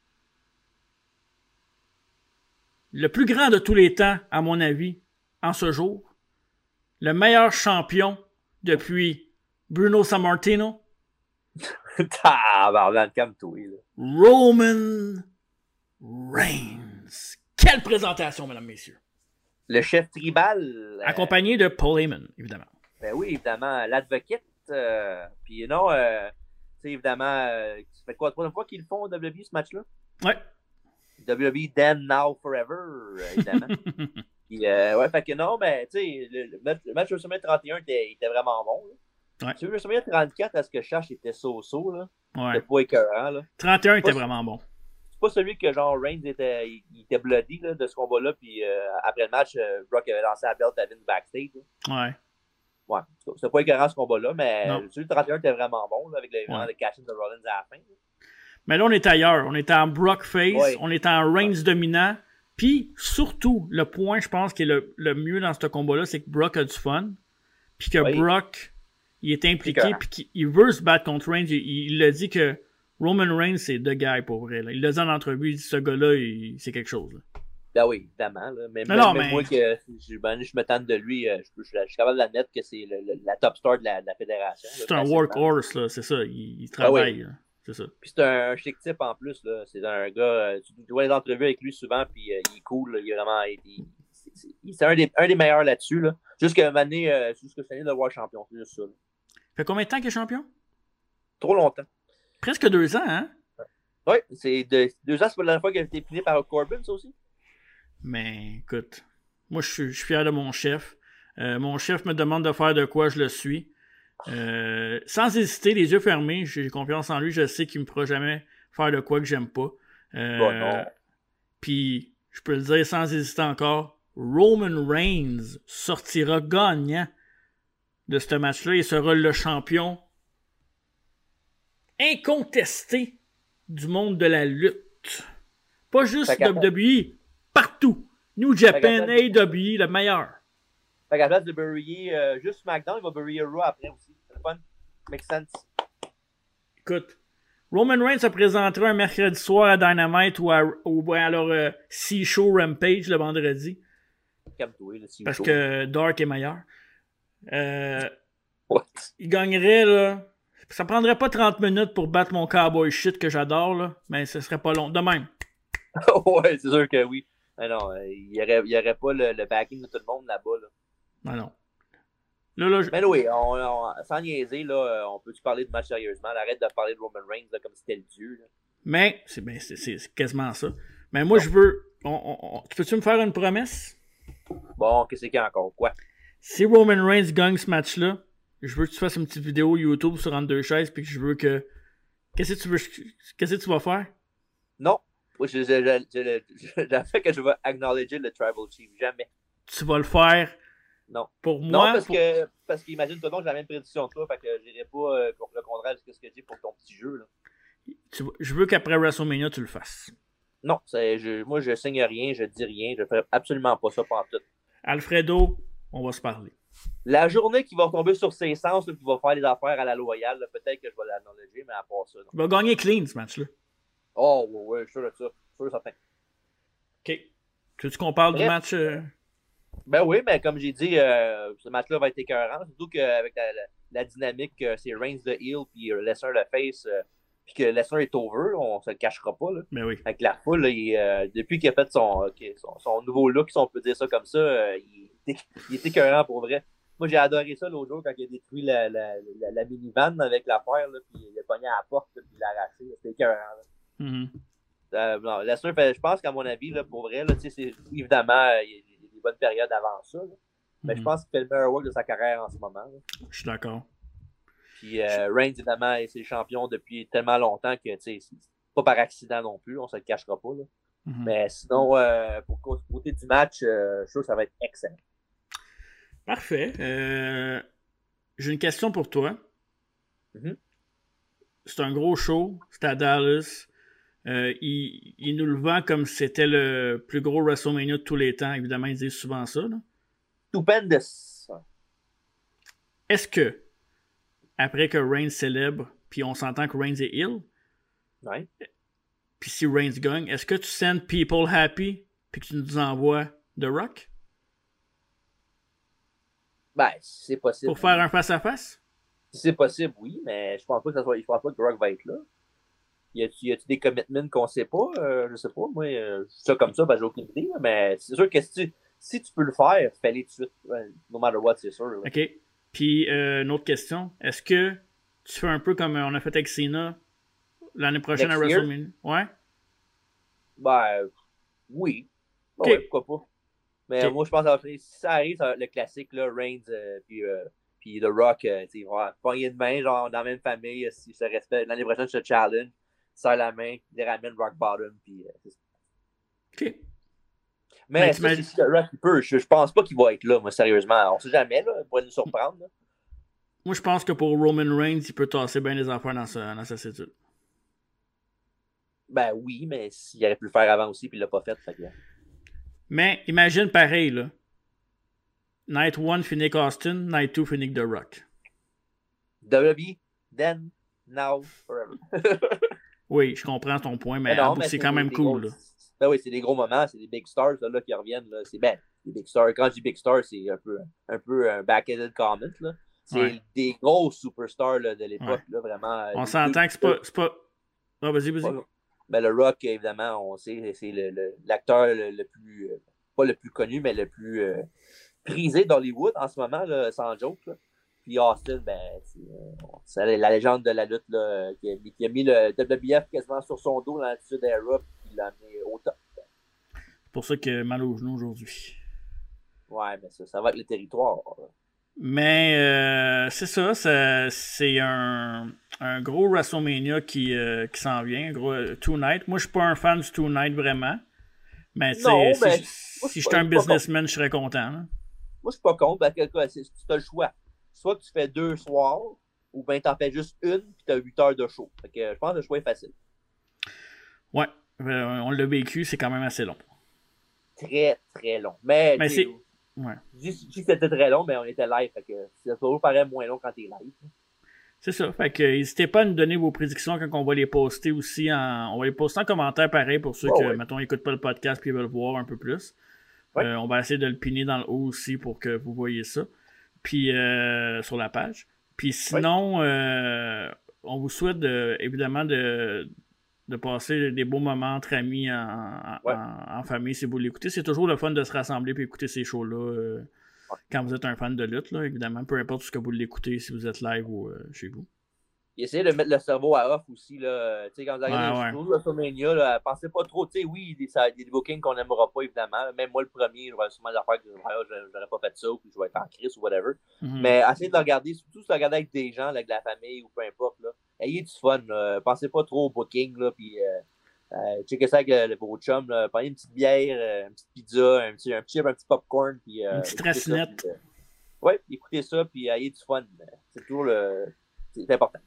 Le plus grand de tous les temps, à mon avis, en ce jour. Le meilleur champion depuis Bruno Sammartino. [laughs] Roman Reigns. Quelle présentation, mesdames, messieurs. Le chef tribal. Euh, Accompagné de Paul Heyman, évidemment. Ben oui, évidemment. L'advocate. Euh, puis non, euh, tu sais, évidemment, ça fait quoi, la troisième fois qu'ils font au WWE ce match-là? Ouais. WWE Then Now Forever, évidemment. [laughs] puis, ouais, fait que non, mais tu sais, le, le, match WrestleMania 31 était, était vraiment bon. Là. Ouais. Tu veux, WrestleMania 34, à ce que je cherche, était so-so, là. Ouais. C'était pas écœurant, là. 31 était vraiment bon pas celui que genre Reigns était, il, était bloody là, de ce combat-là, puis euh, après le match, euh, Brock avait lancé la belt à Vince backstage. Là. Ouais. Ouais. C'était pas écœurant ce combat-là, mais non. celui de 31 était vraiment bon là, avec le, ouais. le cash de Rollins à la fin. Là. Mais là, on est ailleurs. On est en Brock face, ouais. on est en Reigns ouais. dominant. Puis surtout, le point, je pense, qui est le, le mieux dans ce combat-là, c'est que Brock a du fun. Puis que Brock, il est impliqué, puis qu'il veut se battre contre Reigns. Il, il a dit que Roman Reigns, c'est de guy pour vrai. Là. Il l'a dit en entrevue, il dit ce gars-là, c'est quelque chose. Là. Ben oui, évidemment. Là. Mais, mais, non, mais... moi, que je, ben, je me tente de lui, euh, je, je, je, suis capable d'admettre que c'est la top star de la, de la fédération. C'est un workhorse, là, c'est ça. Il, il travaille. Ah oui. C'est ça. Puis c'est un chic type en plus. là. C'est un gars, euh, tu vois les entrevues avec lui souvent, puis euh, il est cool. Là. Il est vraiment. C'est un des, un des meilleurs là-dessus. Là. Juste que année, euh, juste que cette année de voir champion. C'est juste ça. Là. Fait combien de temps qu'il est champion? Trop longtemps. Presque deux ans, hein? Oui, c'est de, deux ans, c'est pas la dernière fois qu'il a été piné par Corbin, ça aussi. Mais écoute, moi je suis, je suis fier de mon chef. Euh, mon chef me demande de faire de quoi, je le suis. Euh, sans hésiter, les yeux fermés, j'ai confiance en lui, je sais qu'il me fera jamais faire de quoi que j'aime pas. Euh, bon, Puis, je peux le dire sans hésiter encore, Roman Reigns sortira gagnant de ce match-là et sera le champion incontesté du monde de la lutte. Pas juste WWE, partout. New Japan, AEW, le meilleur. Fait qu'à la place de bury euh, juste SmackDown, il va bury Raw après aussi. C'est le fun. Make sense. Écoute, Roman Reigns se présentera un mercredi soir à Dynamite ou à, ou à leur euh, C-Show Rampage le vendredi. Parce que Dark est meilleur. Euh, What? Il gagnerait, là, ça prendrait pas 30 minutes pour battre mon cowboy shit que j'adore, là, mais ce serait pas long. De même. [laughs] ouais, c'est sûr que oui. Mais non, euh, il n'y aurait pas le, le, backing de tout le monde là-bas. Là. Non, non. Là, là, je... Mais oui, on, on, sans niaiser, là, on peut-tu parler de match sérieusement? Arrête de parler de Roman Reigns là, comme si c'était le dieu. Là. Mais, c'est ben, quasiment ça. Mais moi, non. je veux. On, tu peux-tu me faire une promesse? Bon, qu'est-ce qu'il y a encore? Quoi? Si Roman Reigns gagne ce match-là, je veux que tu fasses une petite vidéo YouTube sur entre deux chaises, puis que je veux que Qu'est-ce que tu veux. Qu'est-ce que tu vas faire? Non. J'ai fait que je vais acknowledger le Tribal Chief. Jamais. Tu vas le faire. Non. Pour moi. Non, parce que parce qu'imagine toi donc j'ai la même prédiction que toi, fait que j'irai pas euh, le contraire de ce que je dis pour ton petit jeu. Là. je veux qu'après WrestleMania, tu le fasses. Non, je, moi je signe rien, je dis rien, je fais absolument pas ça pendant tout. Alfredo, on va se parler. La journée qui va retomber sur ses sens, qui va faire les affaires à la loyale, peut-être que je vais l'acknowledger, mais à part ça. Il va gagner clean ce match-là. Oh, ouais, ouais, je suis sûr de ça. Je suis certain. OK. Tu veux qu'on parle du match? Euh? Ben oui, mais comme j'ai dit, euh, ce match-là va être écœurant. Surtout qu'avec la, la, dynamique, euh, c'est Reigns de heel puis Lesnar le face, puis que Lesnar est over, on se le cachera pas. Là. Mais oui. Avec la foule, depuis qu'il a fait son, son, son, nouveau look, si on peut dire ça comme ça, il, il est écœurant pour vrai. Moi, j'ai adoré ça l'autre jour quand il a détruit la, la, la, la minivan avec l'affaire, puis il a pogné à la porte, puis il l'a arraché. C'était écœurant. Mm je pense qu'à mon avis, là, pour vrai, là, évidemment, il bonnes périodes avant ça. Mais je mhm. pense qu'il fait le meilleur work de sa carrière en ce moment. Je suis d'accord. Puis euh, Reigns, évidemment, c'est champion depuis tellement longtemps que c'est pas par accident non plus, on se le cachera pas. Là. Mhm. Mais sinon, euh, pour côté du match, euh, je suis sûr que ça va être excellent. Parfait. Euh, j'ai une question pour toi. Mm-hmm. C'est un gros show. C'est à Dallas. Euh, il, nous le vend comme si c'était le plus gros WrestleMania de tous les temps. Évidemment, il dit souvent ça. Stupendous. Est-ce que, après que Reigns célèbre, puis on s'entend que Reigns est ill, ouais. puis si Reigns gagne, est-ce que tu sends people happy, puis que tu nous envoies The Rock? Ben, c'est possible. Pour faire un face-à-face? c'est possible, oui, mais je pense pas que ça soit. Je pense pas que Rock va être là. Y a-tu des commitments qu'on sait pas? Euh, je sais pas. Moi, euh, ça comme ça, ben, j'ai aucune idée. Mais c'est sûr que si tu, si tu peux le faire, fais-le tout de suite. No matter what, c'est sûr. OK. Puis, euh, une autre question. Est-ce que tu fais un peu comme on a fait avec Cena l'année prochaine à WrestleMania? Ouais? Ben, oui. Ben ouais, pourquoi pas. Mais moi, je pense que si ça arrive, le classique, là, Reigns euh, puis, euh, puis The Rock, euh, ils vont pogner de main, genre dans la même famille, si se respectent. L'année prochaine, je te challenge, serre la main, les ramène Rock Bottom, puis OK. Mais Rock peut, je, je pense pas qu'il va être là, moi, sérieusement. On sait jamais, là, il pourrait nous surprendre. Moi, je pense que pour Roman Reigns, il peut tasser bien les affaires dans sa, dans sa cédule. Ben oui, mais s'il aurait pu le faire avant aussi, puis il l'a pas fait, fait que... Mais imagine pareil, là. Night 1, Phoenix Austin. Night 2, Phoenix The Rock. WWE, then, now, forever. [laughs] oui, je comprends ton point, mais, c'est quand même cool. là. Ben oui, c'est des gros moments, c'est des big stars là, qui reviennent. C'est ben, des big stars. Quand je dis big stars, c'est un peu, un peu un back-ended comment. Là. C'est des gros superstars là, de l'époque, là, vraiment. On s'entend que c'est pas. pas... Ah, vas-y, vas-y. Ben, le Rock, évidemment, on sait, c'est l'acteur le, plus, euh, pas le plus connu, mais le plus euh, prisé d'Hollywood en ce moment, là, sans joke. Puis Austin, ben, c'est euh, la légende de la lutte là, qui, a, mis le WBF quasiment sur son dos dans l'attitude d'Era, puis il l'a amené au top. C'est pour ça qu'il a mal au genou aujourd'hui. Ouais, mais ça, ça va avec le territoire. Mais euh, c'est ça, c'est un, un, gros WrestleMania qui, euh, qui s'en vient, un gros euh, Two Night. Moi, je suis pas un fan du Two Night vraiment. Mais, si, si j'étais un businessman, je serais content. Moi, je suis pas contre. Que tu as le choix. Soit tu fais deux soirs, ou bien tu en fais juste une, puis tu as 8 heures de show. Fait que je pense que le choix est facile. Ouais, on l'a vécu, c'est quand même assez long. Très, très long. Mais, mais c'est Ouais. Je dis que c'était très long, mais on était live. Fait que ça toujours paraît moins long quand t'es live. C'est ça. Fait que n'hésitez pas à nous donner vos prédictions quand on va les poster aussi en. On va les poster en commentaire pareil pour ceux qui, mettons, n'écoutent pas le podcast et veulent voir un peu plus. Euh, on va essayer de le piner dans le haut aussi pour que vous voyez ça. Puis euh, sur la page. Puis sinon, euh, on vous souhaite évidemment de, de passer des beaux moments entre amis en, famille si vous l'écoutez. C'est toujours le fun de se rassembler et écouter ces shows-là euh, quand vous êtes un fan de lutte, là, évidemment, peu importe ce que vous l'écoutez, si vous êtes live ou euh, chez vous. Essayez de mettre le cerveau à off aussi. Là. quand vous arrivez ouais, WrestleMania, là, pensez pas trop. oui, il y a des, bookings qu'on n'aimera pas, évidemment. Même moi, le premier, je vais sûrement des affaires que je n'aurais pas fait ça, ou que je vais être en crise ou whatever. Mhm. Mais essayez de le regarder, surtout si vous regardez avec des gens, avec de la famille ou peu importe. Là ayez du fun. Pensez pas trop au booking, là, puis euh, checkez ça avec le, vos chums, prenez une petite bière, une petite pizza, un petit, un petit, un petit popcorn, puis... une petite racinette. Oui, écoutez ça, puis ayez du fun. C'est toujours le... C'est important.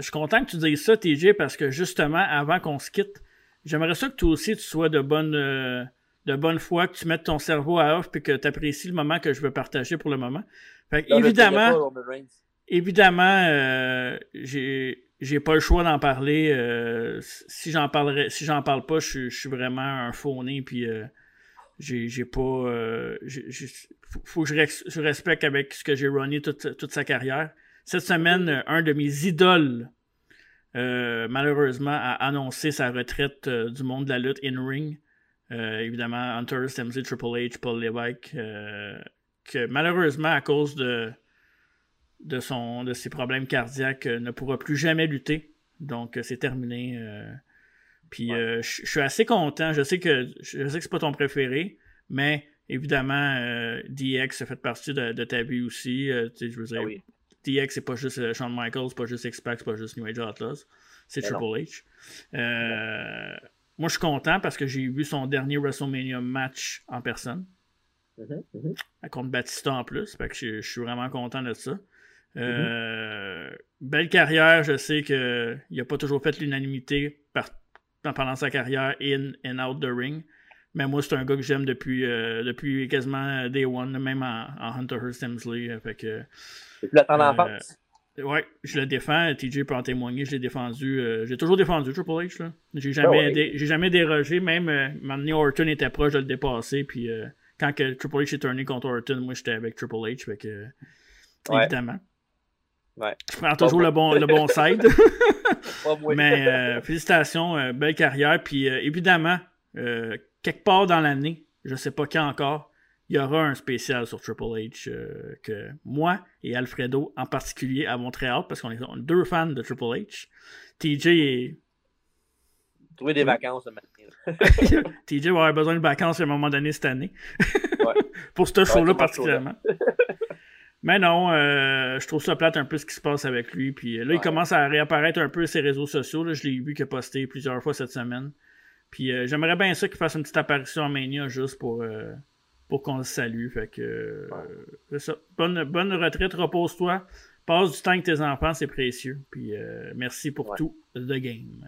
Je suis content que tu dises ça, TJ, parce que justement, avant qu'on se quitte, j'aimerais ça que toi aussi, tu sois de bonne, euh, de bonne foi, que tu mettes ton cerveau à off et que tu apprécies le moment que je veux partager pour le moment. Fait évidemment, évidemment, euh, j'ai j'ai pas le choix d'en parler. Euh, si j'en parlerai, si j'en parle pas, je, suis vraiment un faux nez, puis euh, j'ai pas. Euh, faut, que je, respecte avec ce que j'ai runné toute, toute sa carrière. Cette semaine, un de mes idoles euh, malheureusement, a annoncé sa retraite euh, du monde de la lutte in-ring. Euh, évidemment, Hunter, Stemsley, Triple H, Paul Levesque, que malheureusement, à cause de, de, son, de ses problèmes cardiaques, ne pourra plus jamais lutter. Donc, c'est terminé. Puis, je suis assez content. Je sais que je sais que c'est pas ton préféré, mais évidemment, DX a fait partie de, ta vie aussi. je veux dire, ah DX, c'est pas juste euh, Shawn Michaels, c'est pas juste X-Pac, c'est pas juste New Age Outlaws. C'est Triple H. Euh, moi, je suis content parce que j'ai vu son dernier WrestleMania match en personne. Mm-hmm, mm-hmm. Contre Batista en plus. Fait que je, suis vraiment content de ça. Euh, mm-hmm. Belle carrière, je sais qu'il n'a pas toujours fait l'unanimité pendant sa carrière in and out the ring. Mais moi, c'est un gars que j'aime depuis, depuis quasiment Day One, même en, Hunter Hearst Hemsley. Fait que, l'attends en euh, Ouais, je le défends. TJ peut en témoigner. Je l'ai défendu. euh, j'ai toujours défendu Triple H. Là. J'ai jamais, j'ai jamais dérogé. Même euh, Orton était proche de le dépasser. Puis euh, quand que Triple H est tourné contre Orton, moi j'étais avec Triple H. Fait que, Évidemment. Ouais. Je prends toujours le bon, le bon [laughs] side. Mais euh, félicitations, belle carrière. Puis évidemment, quelque part dans l'année, je sais pas quand encore, il y aura un spécial sur Triple H euh, que moi et Alfredo en particulier avons très hâte parce qu'on est deux fans de Triple H. TJ est. Trouver des vacances [laughs] TJ va avoir besoin de vacances à un moment donné cette année. [laughs] Pour ce show-là particulièrement. [laughs] Mais non, euh, je trouve ça plate un peu ce qui se passe avec lui. Puis là, il commence à réapparaître un peu sur ses réseaux sociaux. Je l'ai vu qu'il a posté plusieurs fois cette semaine. Puis euh, j'aimerais bien ça qu'il fasse une petite apparition en Mania juste pour pour qu'on le salue. Fait que c'est ça. Bonne, bonne retraite, repose-toi. Passe du temps avec tes enfants, c'est précieux. Puis euh, merci pour tout, The Game.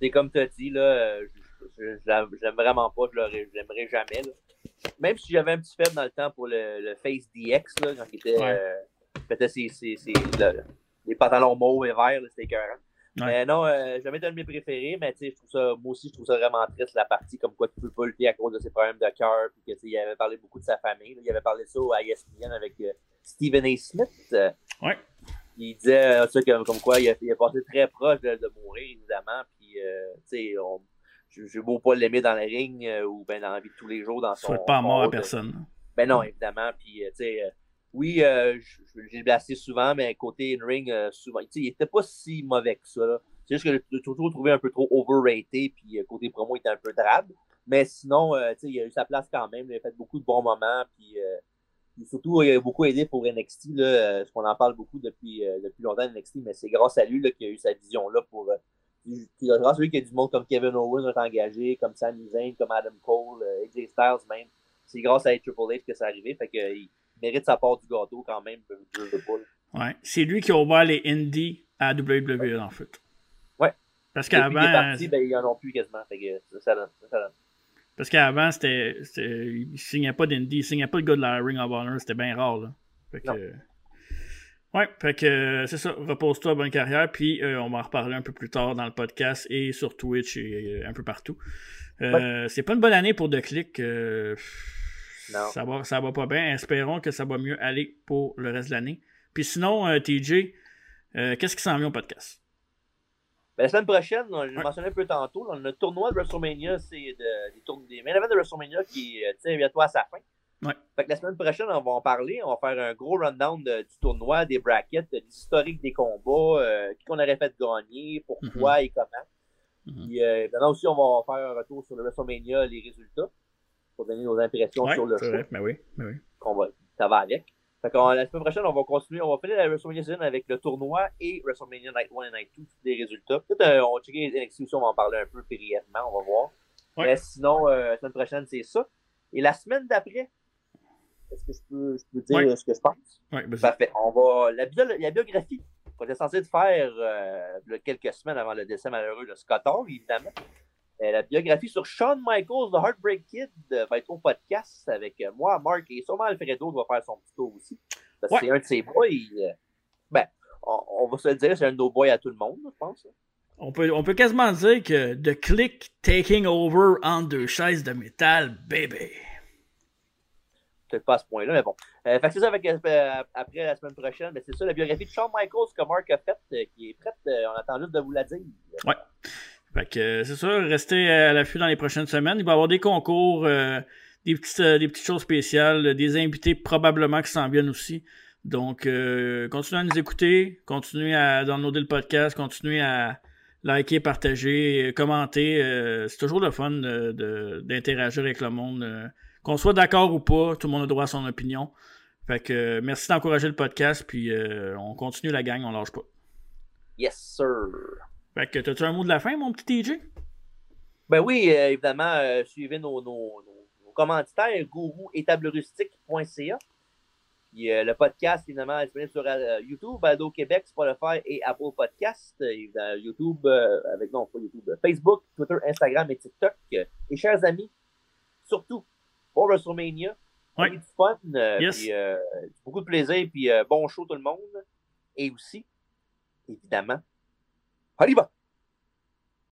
C'est comme tu as dit, là, je, l'aime vraiment pas, je l'aimerais jamais. Même si j'avais un petit faible dans le temps pour le, Face DX, là, quand il était. Euh, ses, ses, les pantalons mauves et verts, c'était écœurant. Mais non, euh, jamais un de mes préférés, mais je trouve ça, moi aussi, je trouve ça vraiment triste, la partie comme quoi tu peux pas lutter à cause de ses problèmes de cœur, puis qu'il avait parlé beaucoup de sa famille. Il avait parlé ça à ESPN avec euh, Stephen A. Smith. ouais. Il disait euh, ça comme, comme quoi il a, il a, passé très proche de, de mourir, évidemment, puis tu sais, je beau pas l'aimer dans la ring ou ben dans la vie de tous les jours dans son. Souhaite pas mort à personne. Ben non, évidemment, puis tu sais oui, euh, j'ai blessé souvent, mais côté in-ring, euh, souvent, il était pas si mauvais que ça. C'est juste que le toujours trouvé un peu trop overrated, puis euh, côté promo, il était un peu drabe. Mais sinon, euh, il a eu sa place quand même. Il a fait beaucoup de bons moments, puis, surtout, il a beaucoup aidé pour NXT, là, ce qu'on en parle beaucoup depuis, depuis longtemps, NXT, mais c'est grâce à lui qu'il a eu sa vision-là pour. grâce à lui qu'il y a du monde comme Kevin Owens est engagé, comme Sami Zayn, comme Adam Cole, AJ Styles même. C'est grâce à Triple H que c'est arrivé. Fait que, mérite sa part du gâteau quand même, Ouais. C'est lui qui a ouvert les indies à WWE en fait. Ouais. Parce qu'avant. Ben, il n'y en a plus quasiment. Fait que ça, donne, Parce qu'avant, c'était. Il ne signait pas d'indie, il signait pas le gars de la Ring of Honor, c'était bien rare. Là. Fait que. Ouais, fait que c'est ça, repose-toi, bonne carrière, puis euh, on va en reparler un peu plus tard dans le podcast et sur Twitch et euh, un peu partout. Euh, C'est pas une bonne année pour The Click. Ça va, ça va pas bien. Espérons que ça va mieux aller pour le reste de l'année. Puis sinon, euh, TJ, euh, qu'est-ce qui s'en vient au podcast? Ben, la semaine prochaine, je l'ai mentionné un peu tantôt, dans le tournoi de WrestleMania, c'est de, des, tournois, des main de WrestleMania qui euh, tient bientôt à sa fin. Ouais. Fait que la semaine prochaine, on va en parler. On va faire un gros rundown du tournoi, des brackets, de l'historique des combats, qui qu'on aurait fait gagner, pourquoi mm-hmm. et comment. Mm Puis maintenant aussi, on va faire un retour sur le WrestleMania, les résultats pour donner nos impressions sur le show. mais oui, mais oui. va, ça va avec. Fait la semaine prochaine, on va continuer. On va finir la WrestleMania Season avec le tournoi et WrestleMania Night 1 et Night 2, tous les résultats. Peut-être euh, on va checker les NXT aussi, on va en parler un peu brièvement, on va voir. Mais sinon, euh, la semaine prochaine, c'est ça. Et la semaine d'après, est-ce que je peux, je peux dire ce que je pense? Oui, Parfait. On va, la, la biographie qu'on était censé faire euh, quelques semaines avant le décès malheureux de Scott Hall, évidemment. Euh, la biographie sur Shawn Michaels, The Heartbreak Kid, euh, va être au podcast avec euh, moi, Mark et sûrement Alfredo va faire son petit tour aussi. Parce que c'est un de ses boys. ben, on, va se le dire, c'est un de nos boys à tout le monde, je pense. On peut, on peut quasiment dire que The Click Taking Over en deux chaises de métal, baby. Peut-être pas à ce point-là, mais bon. fait que c'est ça avec, après la semaine prochaine. Mais c'est ça, la biographie de Shawn Michaels que Mark a faite, qui est prête. on attend juste de vous la dire. Ouais. Fait que euh, c'est ça, restez à l'affût dans les prochaines semaines. Il va y avoir des concours, euh, des, petites, euh, des petites choses spéciales, des invités probablement qui s'en viennent aussi. Donc, continuez à nous écouter, continuez à downloader le podcast, continuez à liker, partager, commenter. c'est toujours le fun d'interagir avec le monde. Qu'on soit d'accord ou pas, tout le monde a droit à son opinion. Fait que merci d'encourager le podcast, puis on continue la gang, on lâche pas. Yes, sir. Fait que, as-tu un mot de la fin, mon petit TJ? Ben oui, euh, évidemment, euh, suivez nos, nos, nos, commanditaires, gourou-et-table-rustique.ca. Puis euh, le podcast, évidemment, est disponible sur YouTube, Ado Québec, Spotify et Apple Podcast. YouTube, avec non, pas YouTube, Facebook, Twitter, Instagram et TikTok. Et chers amis, surtout, pour WrestleMania. Oui. Du fun, puis, beaucoup de plaisir, puis bon show tout le monde. Et aussi, évidemment, ありば